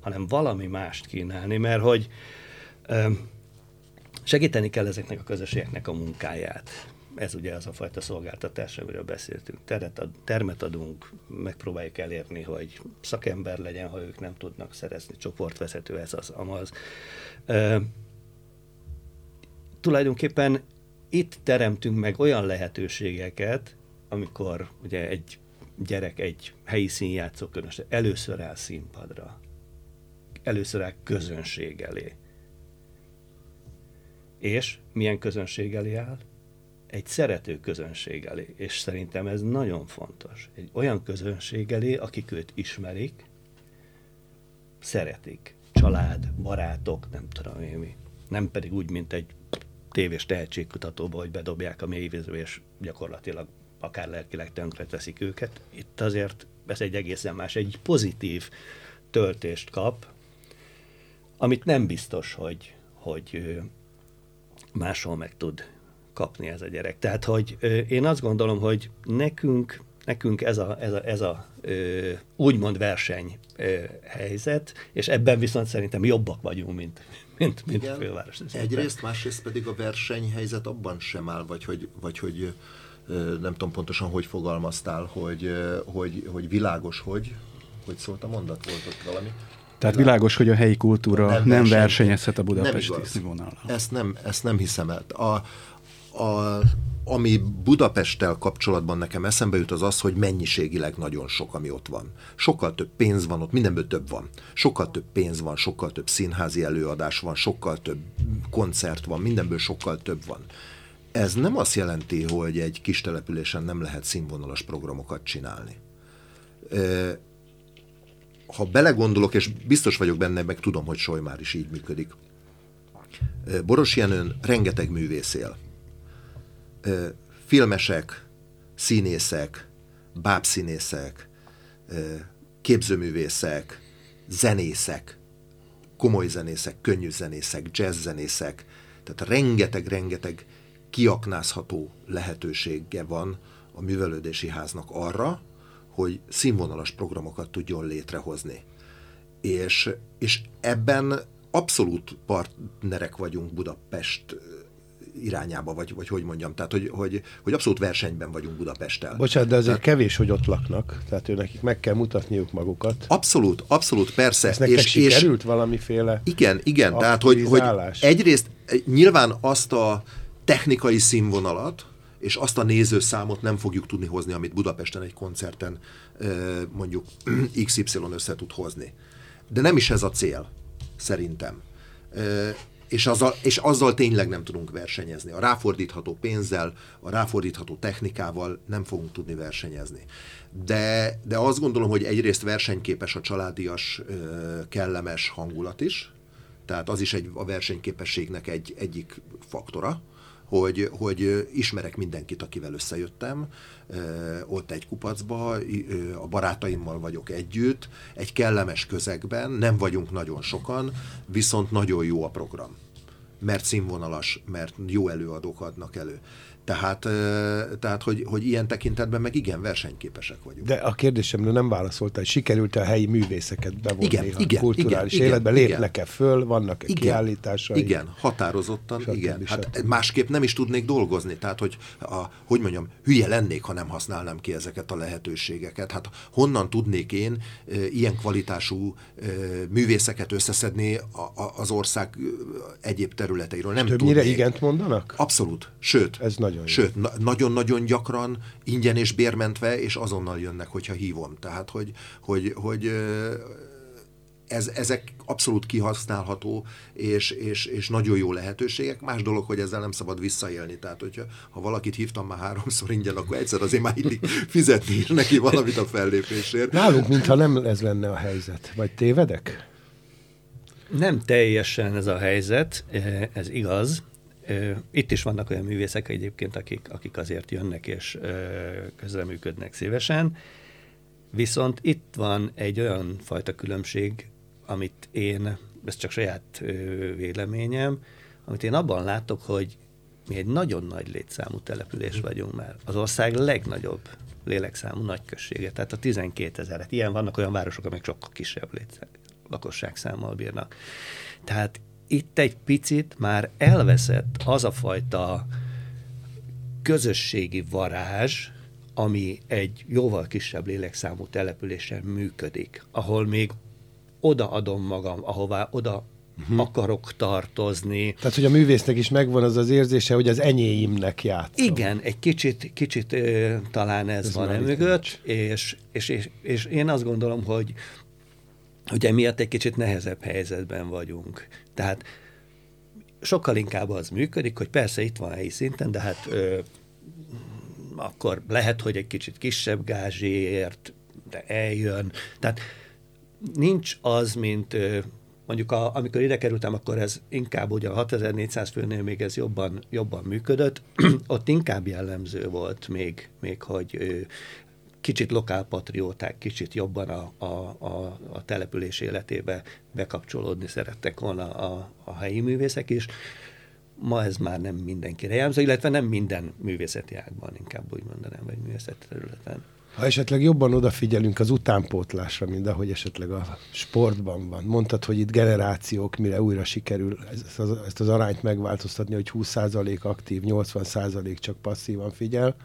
Speaker 4: hanem valami mást kínálni, mert hogy ö, segíteni kell ezeknek a közösségeknek a munkáját. Ez ugye az a fajta szolgáltatás, amiről beszéltünk. Teret ad, termet adunk, megpróbáljuk elérni, hogy szakember legyen, ha ők nem tudnak szerezni, csoportvezető, ez az, amaz. Ö, tulajdonképpen itt teremtünk meg olyan lehetőségeket, amikor ugye egy gyerek egy helyi színjátszó különösen először áll színpadra, először áll közönség elé. És milyen közönség elé áll? Egy szerető közönség elé. És szerintem ez nagyon fontos. Egy olyan közönség elé, akik őt ismerik, szeretik. Család, barátok, nem tudom én mi. Nem pedig úgy, mint egy tévés tehetségkutatóba, hogy bedobják a mélyvízbe, és gyakorlatilag akár lelkileg tönkre teszik őket. Itt azért ez egy egészen más, egy pozitív töltést kap, amit nem biztos, hogy, hogy máshol meg tud kapni ez a gyerek. Tehát, hogy én azt gondolom, hogy nekünk, nekünk ez a, ez a, ez a úgymond verseny helyzet, és ebben viszont szerintem jobbak vagyunk, mint, mint, mint Igen, főváros.
Speaker 3: Egyrészt, másrészt pedig a versenyhelyzet abban sem áll, vagy hogy, vagy hogy nem tudom pontosan, hogy fogalmaztál, hogy, hogy, hogy világos, hogy, hogy szólt a mondat, volt ott valami.
Speaker 2: Tehát világos, hogy a helyi kultúra nem, nem versenyezhet a budapesti színvonalra.
Speaker 3: Ezt nem, ezt nem hiszem el. A, a, ami Budapesttel kapcsolatban nekem eszembe jut, az az, hogy mennyiségileg nagyon sok, ami ott van. Sokkal több pénz van ott, mindenből több van. Sokkal több pénz van, sokkal több színházi előadás van, sokkal több koncert van, mindenből sokkal több van. Ez nem azt jelenti, hogy egy kis településen nem lehet színvonalas programokat csinálni. Ha belegondolok, és biztos vagyok benne, meg tudom, hogy Solymár is így működik. Boros Jenőn rengeteg művész él filmesek, színészek, bábszínészek, képzőművészek, zenészek, komoly zenészek, könnyű zenészek, jazz zenészek, tehát rengeteg-rengeteg kiaknázható lehetősége van a művelődési háznak arra, hogy színvonalas programokat tudjon létrehozni. És, és ebben abszolút partnerek vagyunk Budapest irányába, vagy, vagy hogy mondjam, tehát hogy, hogy, hogy abszolút versenyben vagyunk Budapesttel.
Speaker 1: Bocsánat, de azért tehát, kevés, hogy ott laknak, tehát ő nekik meg kell mutatniuk magukat.
Speaker 3: Abszolút, abszolút, persze.
Speaker 1: Ez nektek és, sikerült és, valamiféle
Speaker 3: Igen, igen, tehát hogy, hogy egyrészt nyilván azt a technikai színvonalat, és azt a nézőszámot nem fogjuk tudni hozni, amit Budapesten egy koncerten mondjuk [clears throat] XY össze tud hozni. De nem is ez a cél, szerintem és azzal, és azzal tényleg nem tudunk versenyezni. A ráfordítható pénzzel, a ráfordítható technikával nem fogunk tudni versenyezni. De, de azt gondolom, hogy egyrészt versenyképes a családias, kellemes hangulat is, tehát az is egy, a versenyképességnek egy egyik faktora, hogy, hogy ismerek mindenkit, akivel összejöttem, ott egy kupacba, a barátaimmal vagyok együtt, egy kellemes közegben, nem vagyunk nagyon sokan, viszont nagyon jó a program mert színvonalas, mert jó előadók adnak elő. Tehát, tehát hogy, hogy ilyen tekintetben meg igen versenyképesek vagyunk.
Speaker 1: De a kérdésemre nem válaszoltál, hogy sikerült-e a helyi művészeket bevonni
Speaker 3: igen,
Speaker 1: a
Speaker 3: igen,
Speaker 1: kulturális
Speaker 3: igen,
Speaker 1: életbe? Lépnek-e föl? Vannak-e
Speaker 3: igen,
Speaker 1: kiállításai?
Speaker 3: Igen, határozottan, stb. igen. Hát másképp nem is tudnék dolgozni. Tehát, hogy, a, hogy mondjam, hülye lennék, ha nem használnám ki ezeket a lehetőségeket. Hát honnan tudnék én e, ilyen kvalitású e, művészeket összeszedni a, a, az ország egyéb területeiről? Nem
Speaker 1: többnyire tudnék. igent mondanak?
Speaker 3: Abszolút. Sőt,
Speaker 1: Ez nagyon
Speaker 3: Sőt, na- nagyon-nagyon gyakran ingyen és bérmentve, és azonnal jönnek, hogyha hívom. Tehát, hogy, hogy, hogy ez, ezek abszolút kihasználható, és, és, és nagyon jó lehetőségek. Más dolog, hogy ezzel nem szabad visszaélni. Tehát, hogyha ha valakit hívtam már háromszor ingyen, akkor egyszer azért már illik [laughs] fizetni is neki valamit a fellépésért.
Speaker 1: Nálunk, mintha nem ez lenne a helyzet. Vagy tévedek?
Speaker 4: Nem teljesen ez a helyzet, ez igaz. Itt is vannak olyan művészek egyébként, akik, akik azért jönnek és közreműködnek szívesen, viszont itt van egy olyan fajta különbség, amit én, ez csak saját véleményem, amit én abban látok, hogy mi egy nagyon nagy létszámú település vagyunk már. Az ország legnagyobb lélekszámú nagyközsége, tehát a 12 ezeret. Ilyen vannak olyan városok, amik sokkal kisebb létszám, lakosságszámmal bírnak. Tehát itt egy picit már elveszett az a fajta közösségi varázs, ami egy jóval kisebb lélekszámú településen működik, ahol még odaadom magam, ahová oda uh-huh. akarok tartozni.
Speaker 1: Tehát, hogy a művésznek is megvan az az érzése, hogy az enyéimnek játszom.
Speaker 4: Igen, egy kicsit, kicsit ö, talán ez, ez van emögött, és, és, és, és én azt gondolom, hogy hogy emiatt egy kicsit nehezebb helyzetben vagyunk. Tehát sokkal inkább az működik, hogy persze itt van helyi szinten, de hát ö, akkor lehet, hogy egy kicsit kisebb gázséért, de eljön. Tehát nincs az, mint ö, mondjuk a, amikor ide kerültem, akkor ez inkább ugye a 6400 főnél még ez jobban, jobban működött, [clears throat] ott inkább jellemző volt még, még hogy kicsit lokálpatrióták, kicsit jobban a, a, a, a település életébe bekapcsolódni szerettek volna a, a helyi művészek is. Ma ez már nem mindenkire jellemző, illetve nem minden művészeti ágban, inkább úgy mondanám, vagy művészeti területen.
Speaker 1: Ha esetleg jobban odafigyelünk az utánpótlásra, mint ahogy esetleg a sportban van. Mondtad, hogy itt generációk, mire újra sikerül ezt az, ezt az arányt megváltoztatni, hogy 20% aktív, 80% csak passzívan figyel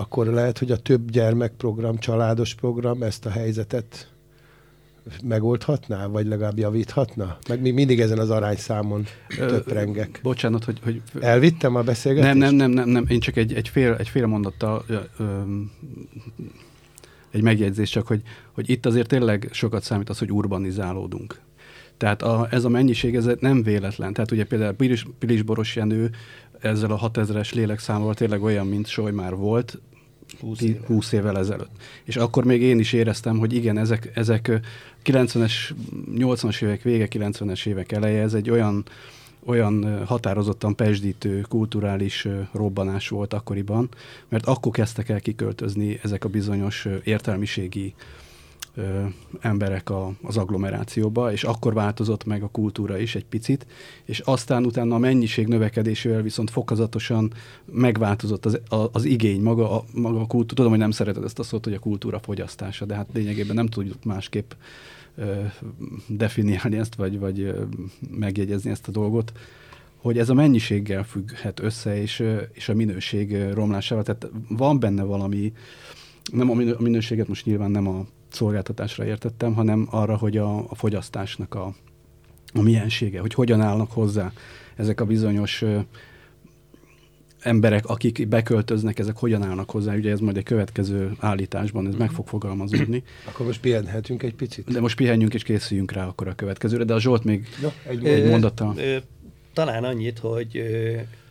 Speaker 1: akkor lehet, hogy a több gyermekprogram, családos program ezt a helyzetet megoldhatná, vagy legalább javíthatna? Meg még mindig ezen az arányszámon töprengek.
Speaker 2: Bocsánat, hogy, hogy...
Speaker 1: Elvittem a beszélgetést?
Speaker 2: Nem, nem, nem, nem, nem. én csak egy, egy, fél, egy fél mondattal ö, ö, egy megjegyzés csak, hogy, hogy itt azért tényleg sokat számít az, hogy urbanizálódunk. Tehát a, ez a mennyiség ez nem véletlen. Tehát ugye például Pilis, Pilis Boros Jenő ezzel a 6000-es lélekszámmal tényleg olyan, mint Soly már volt, 20, éve. 20 évvel ezelőtt. És akkor még én is éreztem, hogy igen, ezek, ezek 90-es, 80-as évek vége, 90-es évek eleje, ez egy olyan, olyan határozottan pesdítő kulturális robbanás volt akkoriban, mert akkor kezdtek el kiköltözni ezek a bizonyos értelmiségi ö, emberek a, az agglomerációba, és akkor változott meg a kultúra is egy picit, és aztán utána a mennyiség növekedésével viszont fokozatosan megváltozott az, a, az igény, maga a, maga a kultúra. Tudom, hogy nem szereted ezt a szót, hogy a kultúra fogyasztása, de hát lényegében nem tudjuk másképp ö, definiálni ezt, vagy, vagy ö, megjegyezni ezt a dolgot hogy ez a mennyiséggel függhet össze, és, és a minőség romlásával. Tehát van benne valami, nem a minőséget most nyilván nem a szolgáltatásra értettem, hanem arra, hogy a, a fogyasztásnak a, a miensége, hogy hogyan állnak hozzá ezek a bizonyos ö, emberek, akik beköltöznek, ezek hogyan állnak hozzá, ugye ez majd egy következő állításban, ez meg fog fogalmazódni.
Speaker 1: Akkor most pihenhetünk egy picit?
Speaker 2: De most pihenjünk és készüljünk rá akkor a következőre, de a Zsolt még no, egy, egy mondata. Ö,
Speaker 4: talán annyit, hogy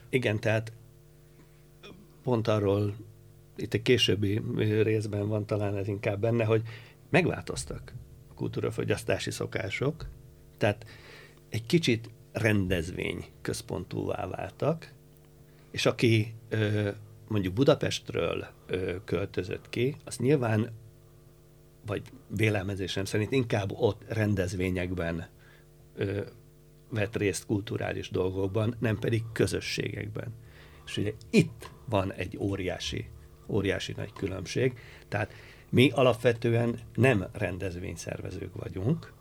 Speaker 4: igen, tehát pont arról itt egy későbbi részben van talán ez inkább benne, hogy megváltoztak a kultúrafogyasztási szokások, tehát egy kicsit rendezvény központúvá váltak, és aki mondjuk Budapestről költözött ki, az nyilván, vagy vélelmezésem szerint inkább ott rendezvényekben vett részt kulturális dolgokban, nem pedig közösségekben. És ugye itt van egy óriási, óriási nagy különbség. Tehát mi alapvetően nem rendezvényszervezők vagyunk,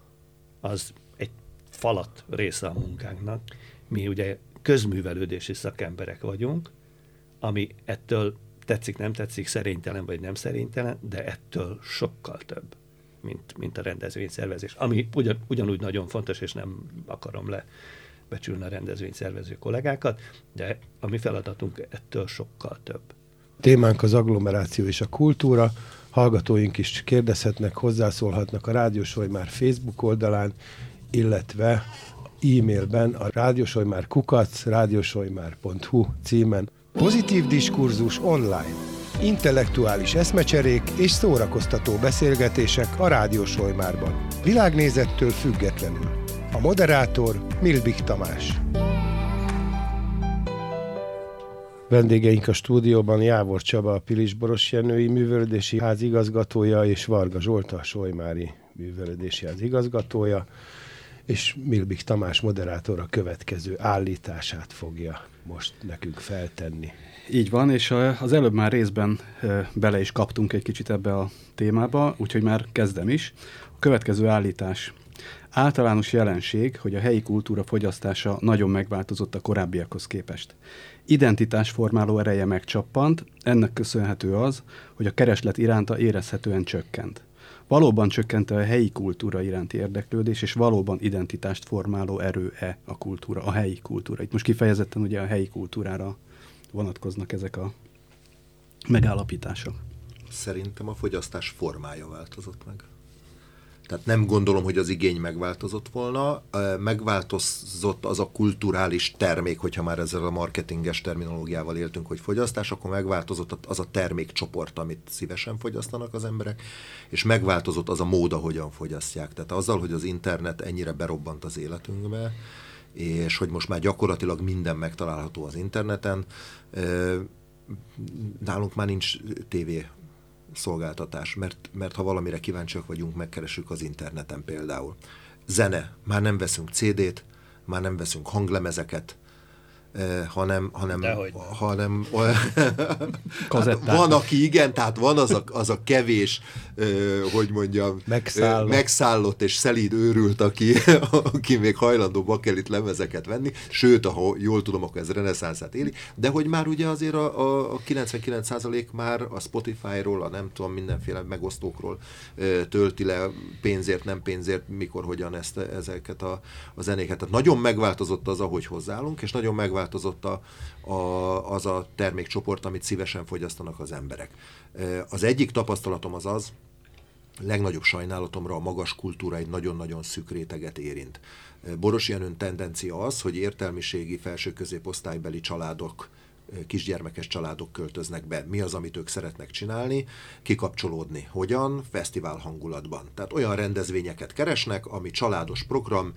Speaker 4: az egy falat része a munkánknak. Mi ugye közművelődési szakemberek vagyunk, ami ettől tetszik, nem tetszik, szerénytelen vagy nem szerénytelen, de ettől sokkal több mint, mint a rendezvényszervezés. Ami ugyan, ugyanúgy nagyon fontos, és nem akarom le becsülni a rendezvényszervező kollégákat, de a mi feladatunk ettől sokkal több.
Speaker 1: Témánk az agglomeráció és a kultúra. Hallgatóink is kérdezhetnek, hozzászólhatnak a Rádiósoly már Facebook oldalán, illetve e-mailben a rádiósolymár kukac, rádiósolymár.hu címen. Pozitív diskurzus online intellektuális eszmecserék és szórakoztató beszélgetések a Rádió Solymárban. Világnézettől függetlenül. A moderátor Milbik Tamás. Vendégeink a stúdióban Jávor Csaba, a Pilisboros Jenői Művelődési Ház igazgatója, és Varga Zsolta, a Solymári Művelődési Ház igazgatója, és Milbik Tamás moderátor a következő állítását fogja most nekünk feltenni.
Speaker 2: Így van, és az előbb már részben bele is kaptunk egy kicsit ebbe a témába, úgyhogy már kezdem is. A következő állítás. Általános jelenség, hogy a helyi kultúra fogyasztása nagyon megváltozott a korábbiakhoz képest. Identitásformáló ereje megcsappant, ennek köszönhető az, hogy a kereslet iránta érezhetően csökkent. Valóban csökkente a helyi kultúra iránti érdeklődés, és valóban identitást formáló erő-e a kultúra, a helyi kultúra. Itt most kifejezetten ugye a helyi kultúrára vonatkoznak ezek a megállapítások?
Speaker 3: Szerintem a fogyasztás formája változott meg. Tehát nem gondolom, hogy az igény megváltozott volna. Megváltozott az a kulturális termék, hogyha már ezzel a marketinges terminológiával éltünk, hogy fogyasztás, akkor megváltozott az a termékcsoport, amit szívesen fogyasztanak az emberek, és megváltozott az a mód, ahogyan fogyasztják. Tehát azzal, hogy az internet ennyire berobbant az életünkbe, és hogy most már gyakorlatilag minden megtalálható az interneten. Nálunk már nincs tévé szolgáltatás, mert, mert ha valamire kíváncsiak vagyunk, megkeresünk az interneten például. Zene, már nem veszünk CD-t, már nem veszünk hanglemezeket, hanem, hanem, hanem [laughs] hát van, aki igen, tehát van az a, az a kevés, hogy mondjam,
Speaker 1: megszállott,
Speaker 3: megszállott és szelíd őrült, aki, [laughs] aki még hajlandó bakelit lemezeket venni, sőt, ha jól tudom, akkor ez reneszánszát éli, de hogy már ugye azért a, a, a 99% már a Spotify-ról, a nem tudom, mindenféle megosztókról tölti le pénzért, nem pénzért, mikor, hogyan ezt, ezeket a, a zenéket. Tehát nagyon megváltozott az, ahogy hozzáállunk, és nagyon megváltozott megváltozott a, a, az a termékcsoport, amit szívesen fogyasztanak az emberek. Az egyik tapasztalatom az az, legnagyobb sajnálatomra a magas kultúra egy nagyon-nagyon szűk réteget érint. Boros Jenőn tendencia az, hogy értelmiségi felső középosztálybeli családok kisgyermekes családok költöznek be, mi az, amit ők szeretnek csinálni, kikapcsolódni. Hogyan? Fesztivál hangulatban. Tehát olyan rendezvényeket keresnek, ami családos program,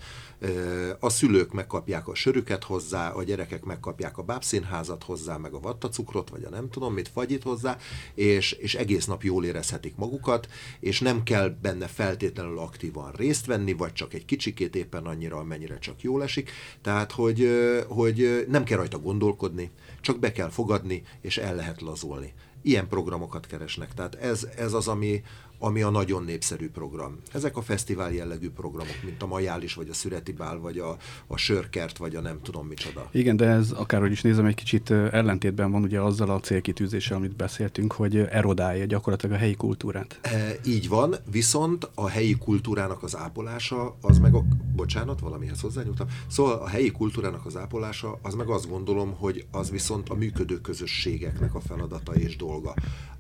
Speaker 3: a szülők megkapják a sörüket hozzá, a gyerekek megkapják a bábszínházat hozzá, meg a vattacukrot, vagy a nem tudom mit, fagyit hozzá, és, és egész nap jól érezhetik magukat, és nem kell benne feltétlenül aktívan részt venni, vagy csak egy kicsikét éppen annyira, amennyire csak jól esik. Tehát, hogy, hogy nem kell rajta gondolkodni, csak be kell fogadni, és el lehet lazulni. Ilyen programokat keresnek. Tehát ez, ez az, ami, ami a nagyon népszerű program. Ezek a fesztivál jellegű programok, mint a Majális, vagy a Szüreti Bál, vagy a, a Sörkert, vagy a nem tudom micsoda.
Speaker 2: Igen, de ez akárhogy is nézem, egy kicsit ellentétben van ugye azzal a célkitűzéssel, amit beszéltünk, hogy erodálja gyakorlatilag a helyi kultúrát.
Speaker 3: E, így van, viszont a helyi kultúrának az ápolása, az meg a... Bocsánat, valamihez hozzányúltam. Szóval a helyi kultúrának az ápolása, az meg azt gondolom, hogy az viszont a működő közösségeknek a feladata és dolga.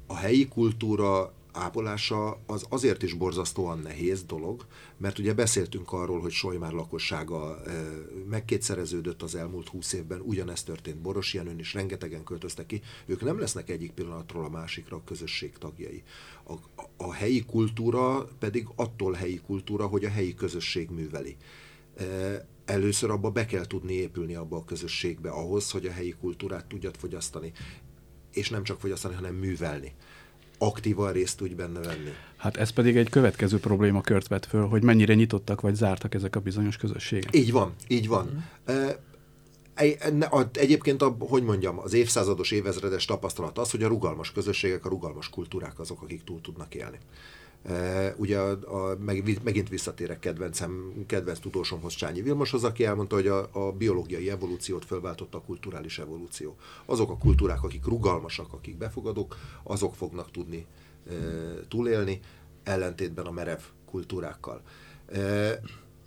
Speaker 3: A helyi kultúra ápolása az azért is borzasztóan nehéz dolog, mert ugye beszéltünk arról, hogy Solymár lakossága megkétszereződött az elmúlt húsz évben, ugyanezt történt Boros Jenőn is, rengetegen költöztek ki, ők nem lesznek egyik pillanatról a másikra a közösség tagjai. A, a helyi kultúra pedig attól helyi kultúra, hogy a helyi közösség műveli először abba be kell tudni épülni abba a közösségbe ahhoz, hogy a helyi kultúrát tudjad fogyasztani. És nem csak fogyasztani, hanem művelni aktívan részt tudj benne venni.
Speaker 2: Hát ez pedig egy következő probléma kört vet föl, hogy mennyire nyitottak vagy zártak ezek a bizonyos közösségek.
Speaker 3: Így van, így van. Mm. Egyébként, a, hogy mondjam, az évszázados, évezredes tapasztalat az, hogy a rugalmas közösségek, a rugalmas kultúrák azok, akik túl tudnak élni. Ugye a, a, meg, megint visszatérek kedvencem, kedvenc tudósomhoz, Csányi Vilmoshoz, aki elmondta, hogy a, a biológiai evolúciót fölváltotta a kulturális evolúció. Azok a kultúrák, akik rugalmasak, akik befogadók, azok fognak tudni e, túlélni, ellentétben a merev kultúrákkal. E,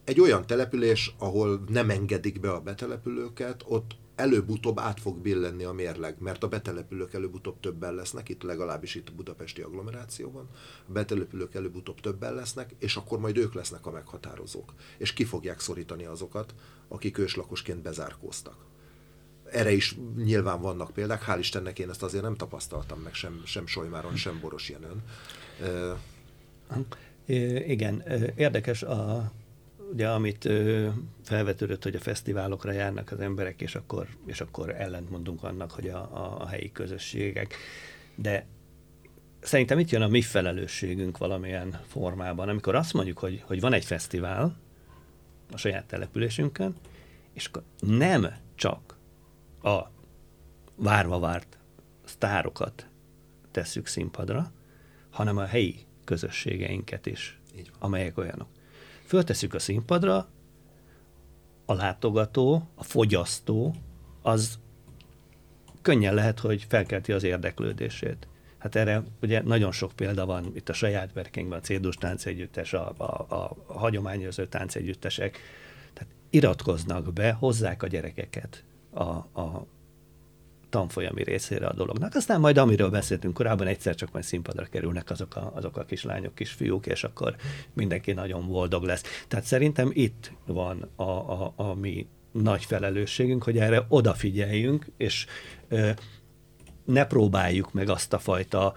Speaker 3: egy olyan település, ahol nem engedik be a betelepülőket, ott előbb-utóbb át fog billenni a mérleg, mert a betelepülők előbb-utóbb többen lesznek, itt legalábbis itt a budapesti agglomerációban, a betelepülők előbb-utóbb többen lesznek, és akkor majd ők lesznek a meghatározók. És ki fogják szorítani azokat, akik őslakosként bezárkóztak. Erre is nyilván vannak példák, hál' Istennek én ezt azért nem tapasztaltam meg sem, sem Solymáron, sem Boros Jenőn.
Speaker 4: Igen, érdekes a ugye amit ö, felvetődött, hogy a fesztiválokra járnak az emberek, és akkor, és akkor ellentmondunk annak, hogy a, a, a helyi közösségek. De szerintem itt jön a mi felelősségünk valamilyen formában, amikor azt mondjuk, hogy, hogy van egy fesztivál a saját településünkön, és akkor nem csak a várva várt sztárokat tesszük színpadra, hanem a helyi közösségeinket is, amelyek olyanok föltesszük a színpadra, a látogató, a fogyasztó, az könnyen lehet, hogy felkelti az érdeklődését. Hát erre ugye nagyon sok példa van itt a saját verkényben, a Cédus táncegyüttes, a, a, a, a hagyományozó táncegyüttesek. Tehát iratkoznak be, hozzák a gyerekeket a, a tanfolyami részére a dolognak. Aztán majd, amiről beszéltünk korábban, egyszer csak majd színpadra kerülnek azok a, azok a kislányok, kisfiúk, és akkor mindenki nagyon boldog lesz. Tehát szerintem itt van a, a, a mi nagy felelősségünk, hogy erre odafigyeljünk, és ö, ne próbáljuk meg azt a fajta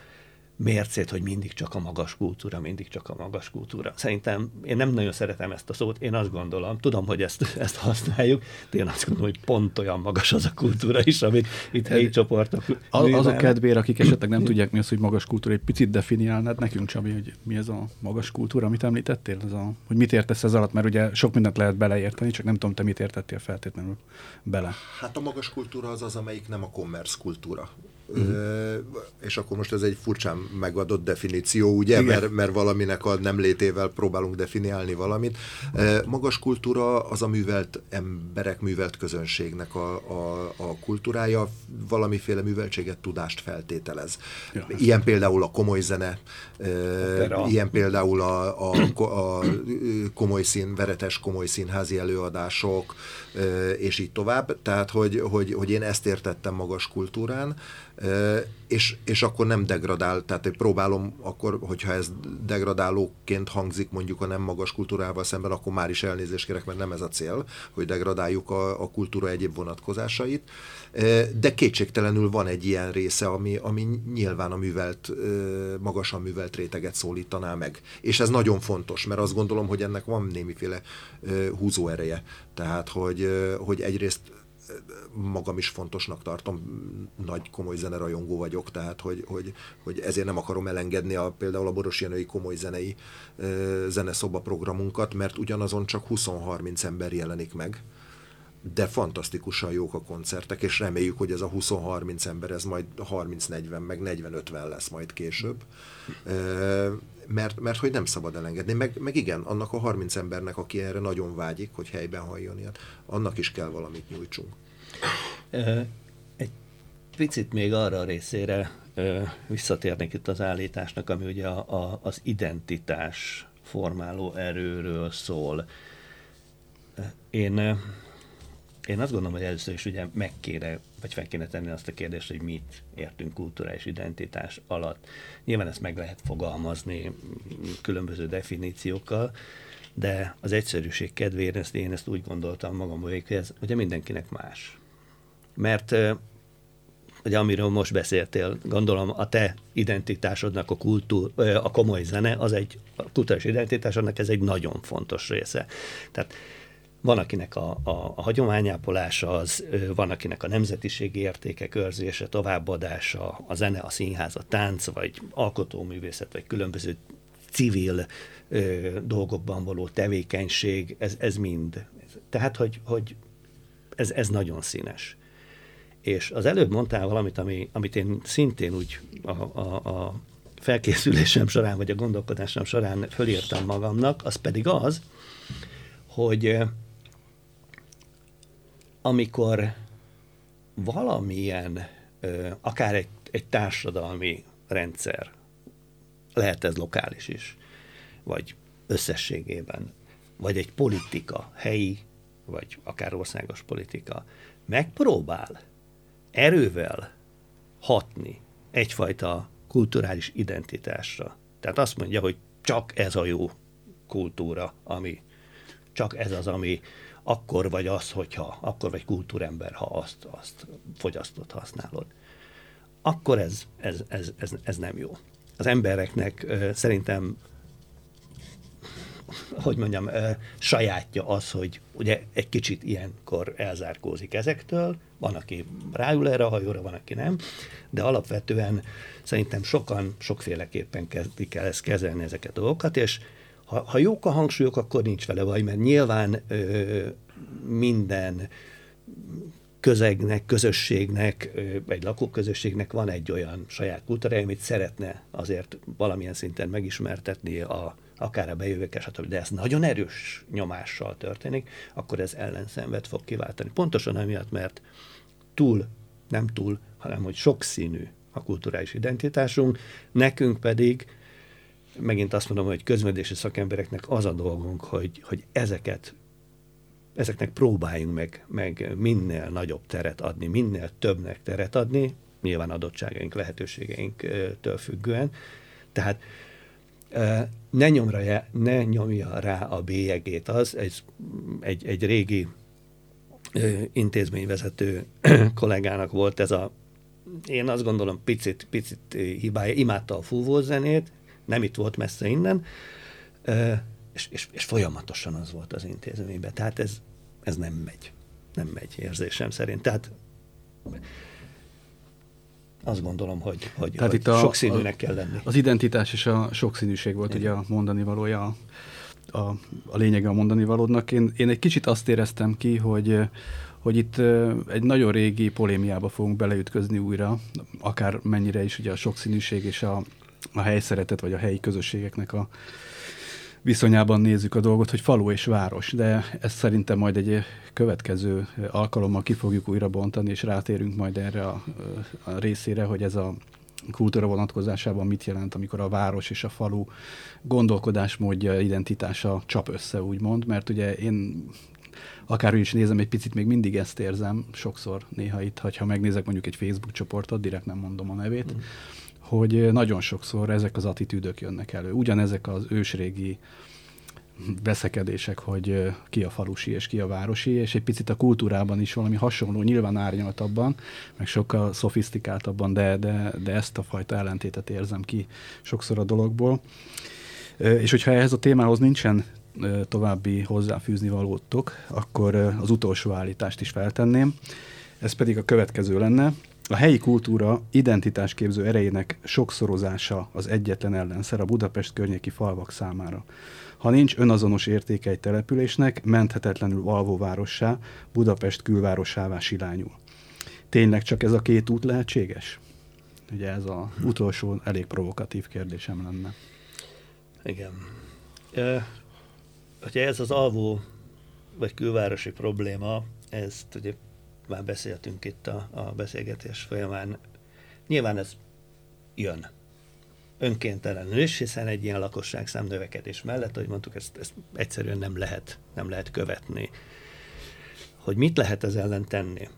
Speaker 4: mércét, hogy mindig csak a magas kultúra, mindig csak a magas kultúra. Szerintem én nem nagyon szeretem ezt a szót, én azt gondolom, tudom, hogy ezt, ezt használjuk, de én azt gondolom, hogy pont olyan magas az a kultúra is, amit itt helyi csoportok
Speaker 2: az, Azok kedvére, akik esetleg nem tudják mi az, hogy magas kultúra, egy picit definiálnád nekünk, Csabi, hogy mi ez a magas kultúra, amit említettél, ez a, hogy mit értesz ez alatt, mert ugye sok mindent lehet beleérteni, csak nem tudom, te mit értettél feltétlenül bele.
Speaker 3: Hát a magas kultúra az az, amelyik nem a commerce kultúra. Uh-huh. És akkor most ez egy furcsán megadott definíció, ugye, mert, mert valaminek a nem létével próbálunk definiálni valamit. Magas kultúra az a művelt emberek, művelt közönségnek a, a, a kultúrája, valamiféle műveltséget, tudást feltételez. Ja. Ilyen például a komoly zene, Opera. ilyen például a, a, a komoly szín, veretes komoly színházi előadások, és így tovább. Tehát, hogy, hogy, hogy én ezt értettem magas kultúrán, és, és akkor nem degradál, tehát próbálom akkor, hogyha ez degradálóként hangzik mondjuk a nem magas kultúrával szemben, akkor már is elnézést kérek, mert nem ez a cél, hogy degradáljuk a, a kultúra egyéb vonatkozásait, de kétségtelenül van egy ilyen része, ami, ami nyilván a művelt, magasan művelt réteget szólítaná meg. És ez nagyon fontos, mert azt gondolom, hogy ennek van némiféle húzóereje. Tehát, hogy, hogy egyrészt magam is fontosnak tartom, nagy komoly zenerajongó vagyok, tehát hogy, hogy, hogy ezért nem akarom elengedni a, például a Boros Jenői komoly zenei zeneszoba programunkat, mert ugyanazon csak 20-30 ember jelenik meg, de fantasztikusan jók a koncertek, és reméljük, hogy ez a 20-30 ember, ez majd 30-40, meg 40-50 lesz majd később. Mert, mert hogy nem szabad elengedni. Meg, meg igen, annak a 30 embernek, aki erre nagyon vágyik, hogy helyben halljon ilyet, annak is kell valamit nyújtsunk.
Speaker 4: Egy picit még arra a részére visszatérnék itt az állításnak, ami ugye a, a, az identitás formáló erőről szól. Én, én azt gondolom, hogy először is ugye meg kéne, vagy fel kéne tenni azt a kérdést, hogy mit értünk kulturális identitás alatt. Nyilván ezt meg lehet fogalmazni különböző definíciókkal, de az egyszerűség kedvéért ezt én ezt úgy gondoltam magam, hogy ez ugye mindenkinek más mert ugye amiről most beszéltél, gondolom a te identitásodnak a, kultúr, a komoly zene, az egy a kultúrás identitásodnak ez egy nagyon fontos része. Tehát van, akinek a, a, a hagyományápolása, az, van, akinek a nemzetiségi értékek őrzése, továbbadása, a zene, a színház, a tánc, vagy alkotóművészet, vagy különböző civil ö, dolgokban való tevékenység, ez, ez mind. Tehát, hogy, hogy ez, ez nagyon színes. És az előbb mondtál valamit, ami, amit én szintén úgy a, a, a felkészülésem során, vagy a gondolkodásom során fölírtam magamnak, az pedig az, hogy amikor valamilyen, akár egy, egy társadalmi rendszer, lehet ez lokális is, vagy összességében, vagy egy politika, helyi, vagy akár országos politika, megpróbál erővel hatni egyfajta kulturális identitásra. Tehát azt mondja, hogy csak ez a jó kultúra, ami csak ez az, ami akkor vagy az, hogyha, akkor vagy kultúrember, ha azt, azt fogyasztott használod. Akkor ez, ez, ez, ez, ez nem jó. Az embereknek szerintem hogy mondjam, sajátja az, hogy ugye egy kicsit ilyenkor elzárkózik ezektől, van, aki ráül erre a hajóra, van, aki nem, de alapvetően szerintem sokan sokféleképpen kezdik el ezt kezelni ezeket a dolgokat, és ha, ha jók a hangsúlyok, akkor nincs vele baj, mert nyilván ö, minden közegnek, közösségnek, egy lakóközösségnek van egy olyan saját kultúrája, amit szeretne azért valamilyen szinten megismertetni a, akár a bejövők stb. De ez nagyon erős nyomással történik, akkor ez ellenszenvet fog kiváltani. Pontosan emiatt, mert túl, nem túl, hanem hogy sokszínű a kulturális identitásunk, nekünk pedig megint azt mondom, hogy közmedési szakembereknek az a dolgunk, hogy, hogy ezeket ezeknek próbáljunk meg, meg minél nagyobb teret adni, minél többnek teret adni, nyilván adottságaink, lehetőségeinktől függően. Tehát ne, nyomra, ne nyomja rá a bélyegét az, egy, egy, egy régi intézményvezető [clears throat] kollégának volt ez a, én azt gondolom picit, picit hibája, imádta a fúvózenét, nem itt volt messze innen, és, és, és folyamatosan az volt az intézményben. Tehát ez, ez nem megy. Nem megy érzésem szerint. Tehát azt gondolom, hogy, hogy, Tehát hogy itt a, sokszínűnek kell lenni.
Speaker 2: Az identitás és a sokszínűség volt Igen. ugye a mondani valója, a, a lényege a mondani valódnak. Én, én egy kicsit azt éreztem ki, hogy hogy itt egy nagyon régi polémiába fogunk beleütközni újra, akár mennyire is ugye a sokszínűség és a, a helyszeretet, vagy a helyi közösségeknek a viszonyában nézzük a dolgot, hogy falu és város, de ezt szerintem majd egy következő alkalommal ki fogjuk újra bontani, és rátérünk majd erre a, a részére, hogy ez a kultúra vonatkozásában mit jelent, amikor a város és a falu gondolkodásmódja, identitása csap össze, úgymond, mert ugye én akárhogy is nézem, egy picit még mindig ezt érzem, sokszor néha itt, ha megnézek mondjuk egy Facebook csoportot, direkt nem mondom a nevét, mm. Hogy nagyon sokszor ezek az attitűdök jönnek elő. Ugyanezek az ősrégi veszekedések, hogy ki a falusi és ki a városi, és egy picit a kultúrában is valami hasonló, nyilván árnyaltabban, meg sokkal szofisztikáltabban, de, de, de ezt a fajta ellentétet érzem ki sokszor a dologból. És hogyha ehhez a témához nincsen további hozzáfűzni valótok, akkor az utolsó állítást is feltenném. Ez pedig a következő lenne. A helyi kultúra identitásképző erejének sokszorozása az egyetlen ellenszer a Budapest környéki falvak számára. Ha nincs önazonos értéke egy településnek, menthetetlenül alvóvárossá, Budapest külvárosává silányul. Tényleg csak ez a két út lehetséges? Ugye ez az utolsó elég provokatív kérdésem lenne.
Speaker 4: Igen. E, hogyha ez az alvó vagy külvárosi probléma, ezt ugye már beszéltünk itt a, a beszélgetés folyamán, nyilván ez jön önkéntelenül is, hiszen egy ilyen lakosságszám növekedés mellett, ahogy mondtuk, ezt, ezt egyszerűen nem lehet, nem lehet követni. Hogy mit lehet ez ellen tenni,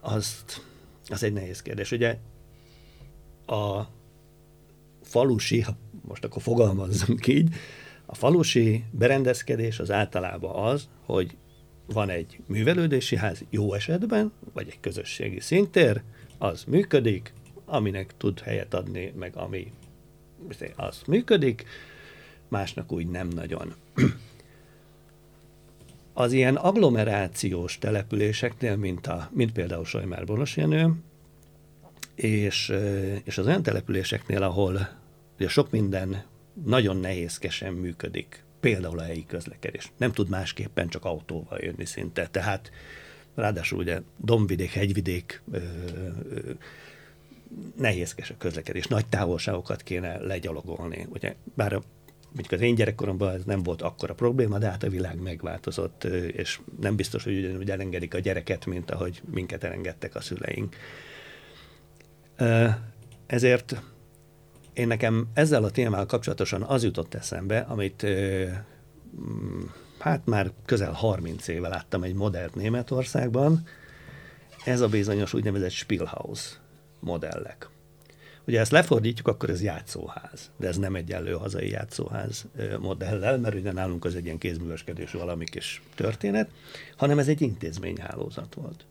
Speaker 4: azt, az egy nehéz kérdés. Ugye a falusi, most akkor fogalmazzunk így, a falusi berendezkedés az általában az, hogy van egy művelődési ház jó esetben, vagy egy közösségi szintér, az működik, aminek tud helyet adni, meg ami az működik, másnak úgy nem nagyon. [clears throat] Az ilyen agglomerációs településeknél, mint, a, mint például Sajmár Borosjenő, és, és az olyan településeknél, ahol ugye sok minden nagyon nehézkesen működik, például a helyi közlekedés. Nem tud másképpen csak autóval jönni szinte. Tehát ráadásul ugye dombvidék, hegyvidék, ö, ö, nehézkes a közlekedés, nagy távolságokat kéne legyalogolni. Ugye, bár a, mondjuk az én gyerekkoromban ez nem volt akkora probléma, de hát a világ megváltozott, és nem biztos, hogy ugyanúgy elengedik a gyereket, mint ahogy minket elengedtek a szüleink. Ezért én nekem ezzel a témával kapcsolatosan az jutott eszembe, amit hát már közel 30 éve láttam egy modern Németországban, ez a bizonyos úgynevezett Spielhaus modellek. Ugye ezt lefordítjuk, akkor ez játszóház, de ez nem egyenlő hazai játszóház modellel, mert ugye nálunk az egy ilyen kézműveskedés valami kis történet, hanem ez egy intézményhálózat volt.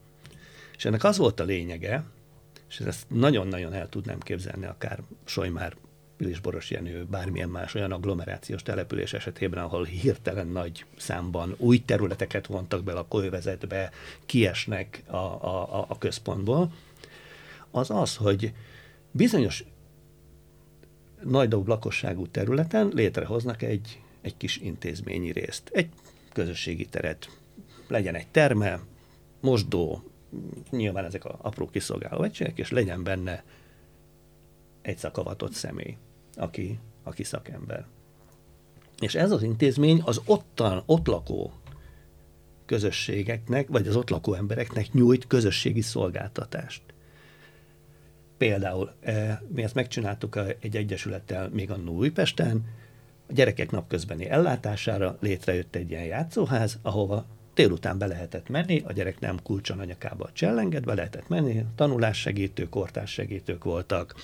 Speaker 4: És ennek az volt a lényege, és ezt nagyon-nagyon el tudnám képzelni akár Solymár, Pilisboros Jenő, bármilyen más olyan agglomerációs település esetében, ahol hirtelen nagy számban új területeket vontak be a kövezetbe, kiesnek a, a, a központból, az az, hogy bizonyos nagyobb lakosságú területen létrehoznak egy, egy kis intézményi részt, egy közösségi teret. Legyen egy terme, mosdó, nyilván ezek a apró kiszolgáló egységek, és legyen benne egy szakavatott személy, aki, aki szakember. És ez az intézmény az ottan, ott lakó közösségeknek, vagy az ott lakó embereknek nyújt közösségi szolgáltatást. Például eh, mi ezt megcsináltuk egy egyesülettel még a Újpesten, a gyerekek napközbeni ellátására létrejött egy ilyen játszóház, ahova délután be lehetett menni, a gyerek nem kulcson anyakába csellenged, be lehetett menni, tanulássegítők, kortássegítők voltak,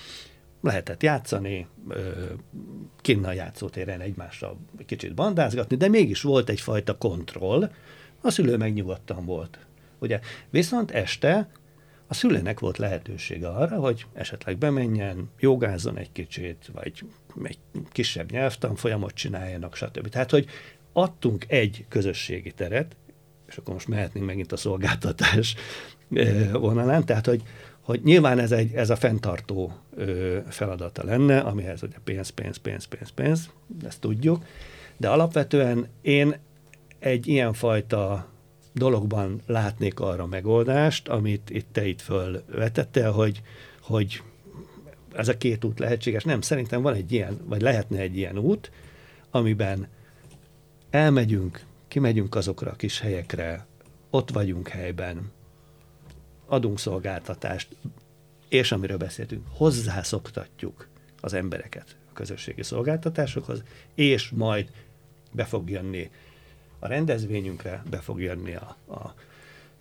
Speaker 4: lehetett játszani, kinn a játszótéren egymással kicsit bandázgatni, de mégis volt egyfajta kontroll, a szülő megnyugodtan volt. Ugye? Viszont este a szülőnek volt lehetősége arra, hogy esetleg bemenjen, jogázzon egy kicsit, vagy egy kisebb nyelvtanfolyamot csináljanak, stb. Tehát, hogy adtunk egy közösségi teret, és akkor most mehetnénk megint a szolgáltatás vonalán, tehát, hogy, hogy nyilván ez, egy, ez a fenntartó feladata lenne, amihez ugye pénz, pénz, pénz, pénz, pénz, ezt tudjuk, de alapvetően én egy ilyenfajta dologban látnék arra megoldást, amit itt te itt fölvetettél, hogy, hogy ez a két út lehetséges. Nem, szerintem van egy ilyen, vagy lehetne egy ilyen út, amiben elmegyünk, kimegyünk azokra a kis helyekre, ott vagyunk helyben, adunk szolgáltatást, és amiről beszéltünk, hozzászoktatjuk az embereket a közösségi szolgáltatásokhoz, és majd be fog jönni a rendezvényünkre, be fog jönni a, a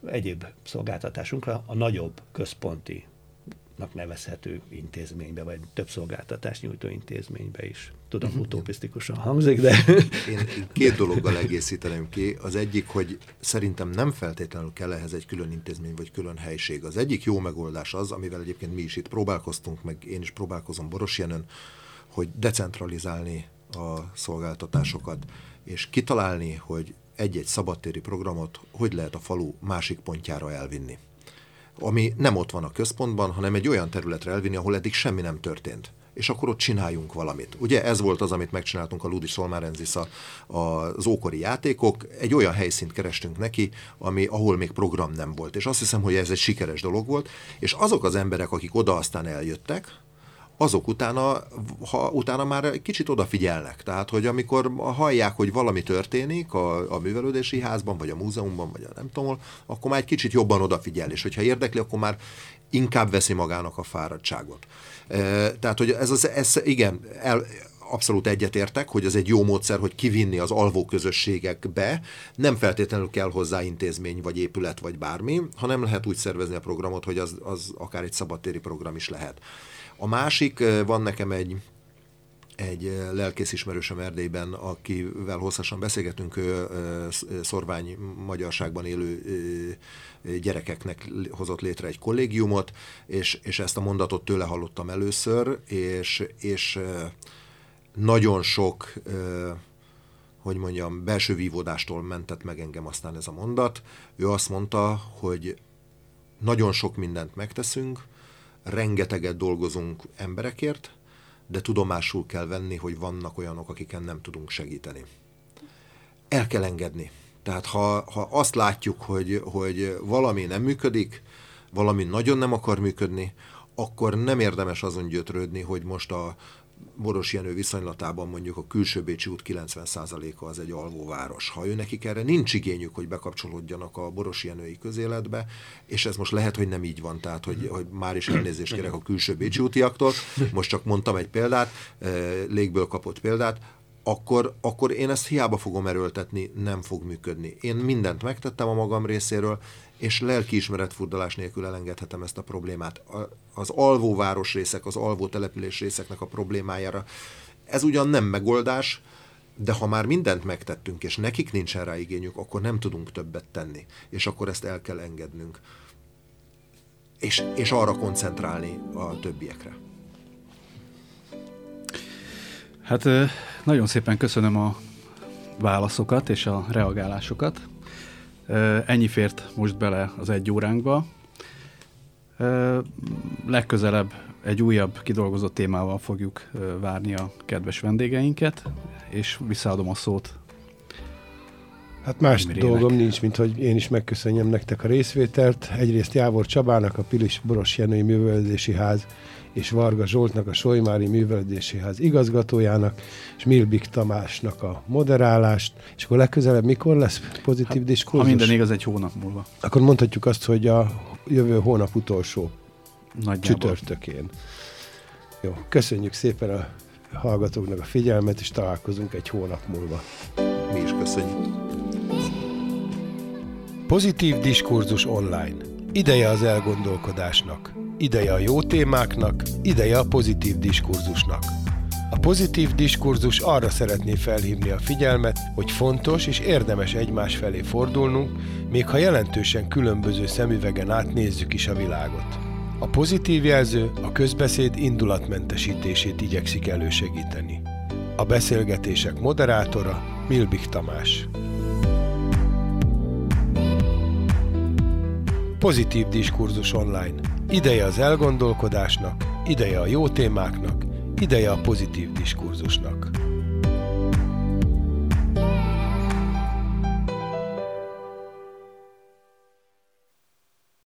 Speaker 4: egyéb szolgáltatásunkra a nagyobb központi nevezhető intézménybe, vagy több szolgáltatás nyújtó intézménybe is. Tudom, uh-huh. utopisztikusan hangzik, de...
Speaker 3: Én, én két dologgal egészíteném ki. Az egyik, hogy szerintem nem feltétlenül kell ehhez egy külön intézmény, vagy külön helység. Az egyik jó megoldás az, amivel egyébként mi is itt próbálkoztunk, meg én is próbálkozom Boros Jenön, hogy decentralizálni a szolgáltatásokat, és kitalálni, hogy egy-egy szabadtéri programot hogy lehet a falu másik pontjára elvinni. Ami nem ott van a központban, hanem egy olyan területre elvinni, ahol eddig semmi nem történt. És akkor ott csináljunk valamit. Ugye ez volt az, amit megcsináltunk a Ludis Solmárenzis a, az ókori játékok, egy olyan helyszínt kerestünk neki, ami, ahol még program nem volt, és azt hiszem, hogy ez egy sikeres dolog volt, és azok az emberek, akik oda aztán eljöttek, azok utána, ha utána már kicsit odafigyelnek. Tehát, hogy amikor hallják, hogy valami történik a, a művelődési házban, vagy a múzeumban, vagy a nem tudom, akkor már egy kicsit jobban odafigyel, és hogyha érdekli, akkor már inkább veszi magának a fáradtságot. E, tehát, hogy ez az, ez, igen, el, abszolút egyetértek, hogy ez egy jó módszer, hogy kivinni az alvó közösségekbe, nem feltétlenül kell hozzá intézmény, vagy épület, vagy bármi, hanem lehet úgy szervezni a programot, hogy az, az akár egy szabadtéri program is lehet. A másik, van nekem egy, egy lelkész ismerősöm Erdélyben, akivel hosszasan beszélgetünk, ő szorvány magyarságban élő gyerekeknek hozott létre egy kollégiumot, és, és ezt a mondatot tőle hallottam először, és, és nagyon sok hogy mondjam, belső vívódástól mentett meg engem aztán ez a mondat. Ő azt mondta, hogy nagyon sok mindent megteszünk, rengeteget dolgozunk emberekért, de tudomásul kell venni, hogy vannak olyanok, akiken nem tudunk segíteni. El kell engedni. Tehát ha, ha azt látjuk, hogy, hogy valami nem működik, valami nagyon nem akar működni, akkor nem érdemes azon gyötrődni, hogy most a, Boros Jenő viszonylatában mondjuk a külső Bécsi út 90%-a az egy alvóváros. Ha ő nekik erre nincs igényük, hogy bekapcsolódjanak a Boros Jenői közéletbe, és ez most lehet, hogy nem így van, tehát hogy, hogy már is elnézést kérek a külső Bécsi útiaktól, most csak mondtam egy példát, eh, légből kapott példát, akkor, akkor én ezt hiába fogom erőltetni, nem fog működni. Én mindent megtettem a magam részéről, és lelkiismeret furdalás nélkül elengedhetem ezt a problémát. Az alvó városrészek, az alvó település részeknek a problémájára. Ez ugyan nem megoldás, de ha már mindent megtettünk, és nekik nincsen rá igényük, akkor nem tudunk többet tenni, és akkor ezt el kell engednünk. És, és arra koncentrálni a többiekre.
Speaker 2: Hát nagyon szépen köszönöm a válaszokat és a reagálásokat. Ennyi fért most bele az egy óránkba. Legközelebb egy újabb kidolgozott témával fogjuk várni a kedves vendégeinket, és visszaadom a szót.
Speaker 1: Hát más Mirének. dolgom nincs, mint hogy én is megköszönjem nektek a részvételt. Egyrészt Jávor Csabának, a Pilis Boros Jenői Művelődési Ház és Varga Zsoltnak, a Solymári Művelődési Ház igazgatójának, és Milbik Tamásnak a moderálást, és akkor legközelebb mikor lesz pozitív hát, diskurzus?
Speaker 2: Ha minden igaz, egy hónap múlva.
Speaker 1: Akkor mondhatjuk azt, hogy a jövő hónap utolsó Nagyjából. csütörtökén. Jó, köszönjük szépen a hallgatóknak a figyelmet, és találkozunk egy hónap múlva.
Speaker 3: Mi is köszönjük.
Speaker 1: Pozitív diskurzus online. Ideje az elgondolkodásnak. Ideje a jó témáknak, ideje a pozitív diskurzusnak. A pozitív diskurzus arra szeretné felhívni a figyelmet, hogy fontos és érdemes egymás felé fordulnunk, még ha jelentősen különböző szemüvegen át nézzük is a világot. A pozitív jelző a közbeszéd indulatmentesítését igyekszik elősegíteni. A beszélgetések moderátora Milbik Tamás. Pozitív diskurzus online. Ideje az elgondolkodásnak, ideje a jó témáknak, ideje a pozitív diskurzusnak.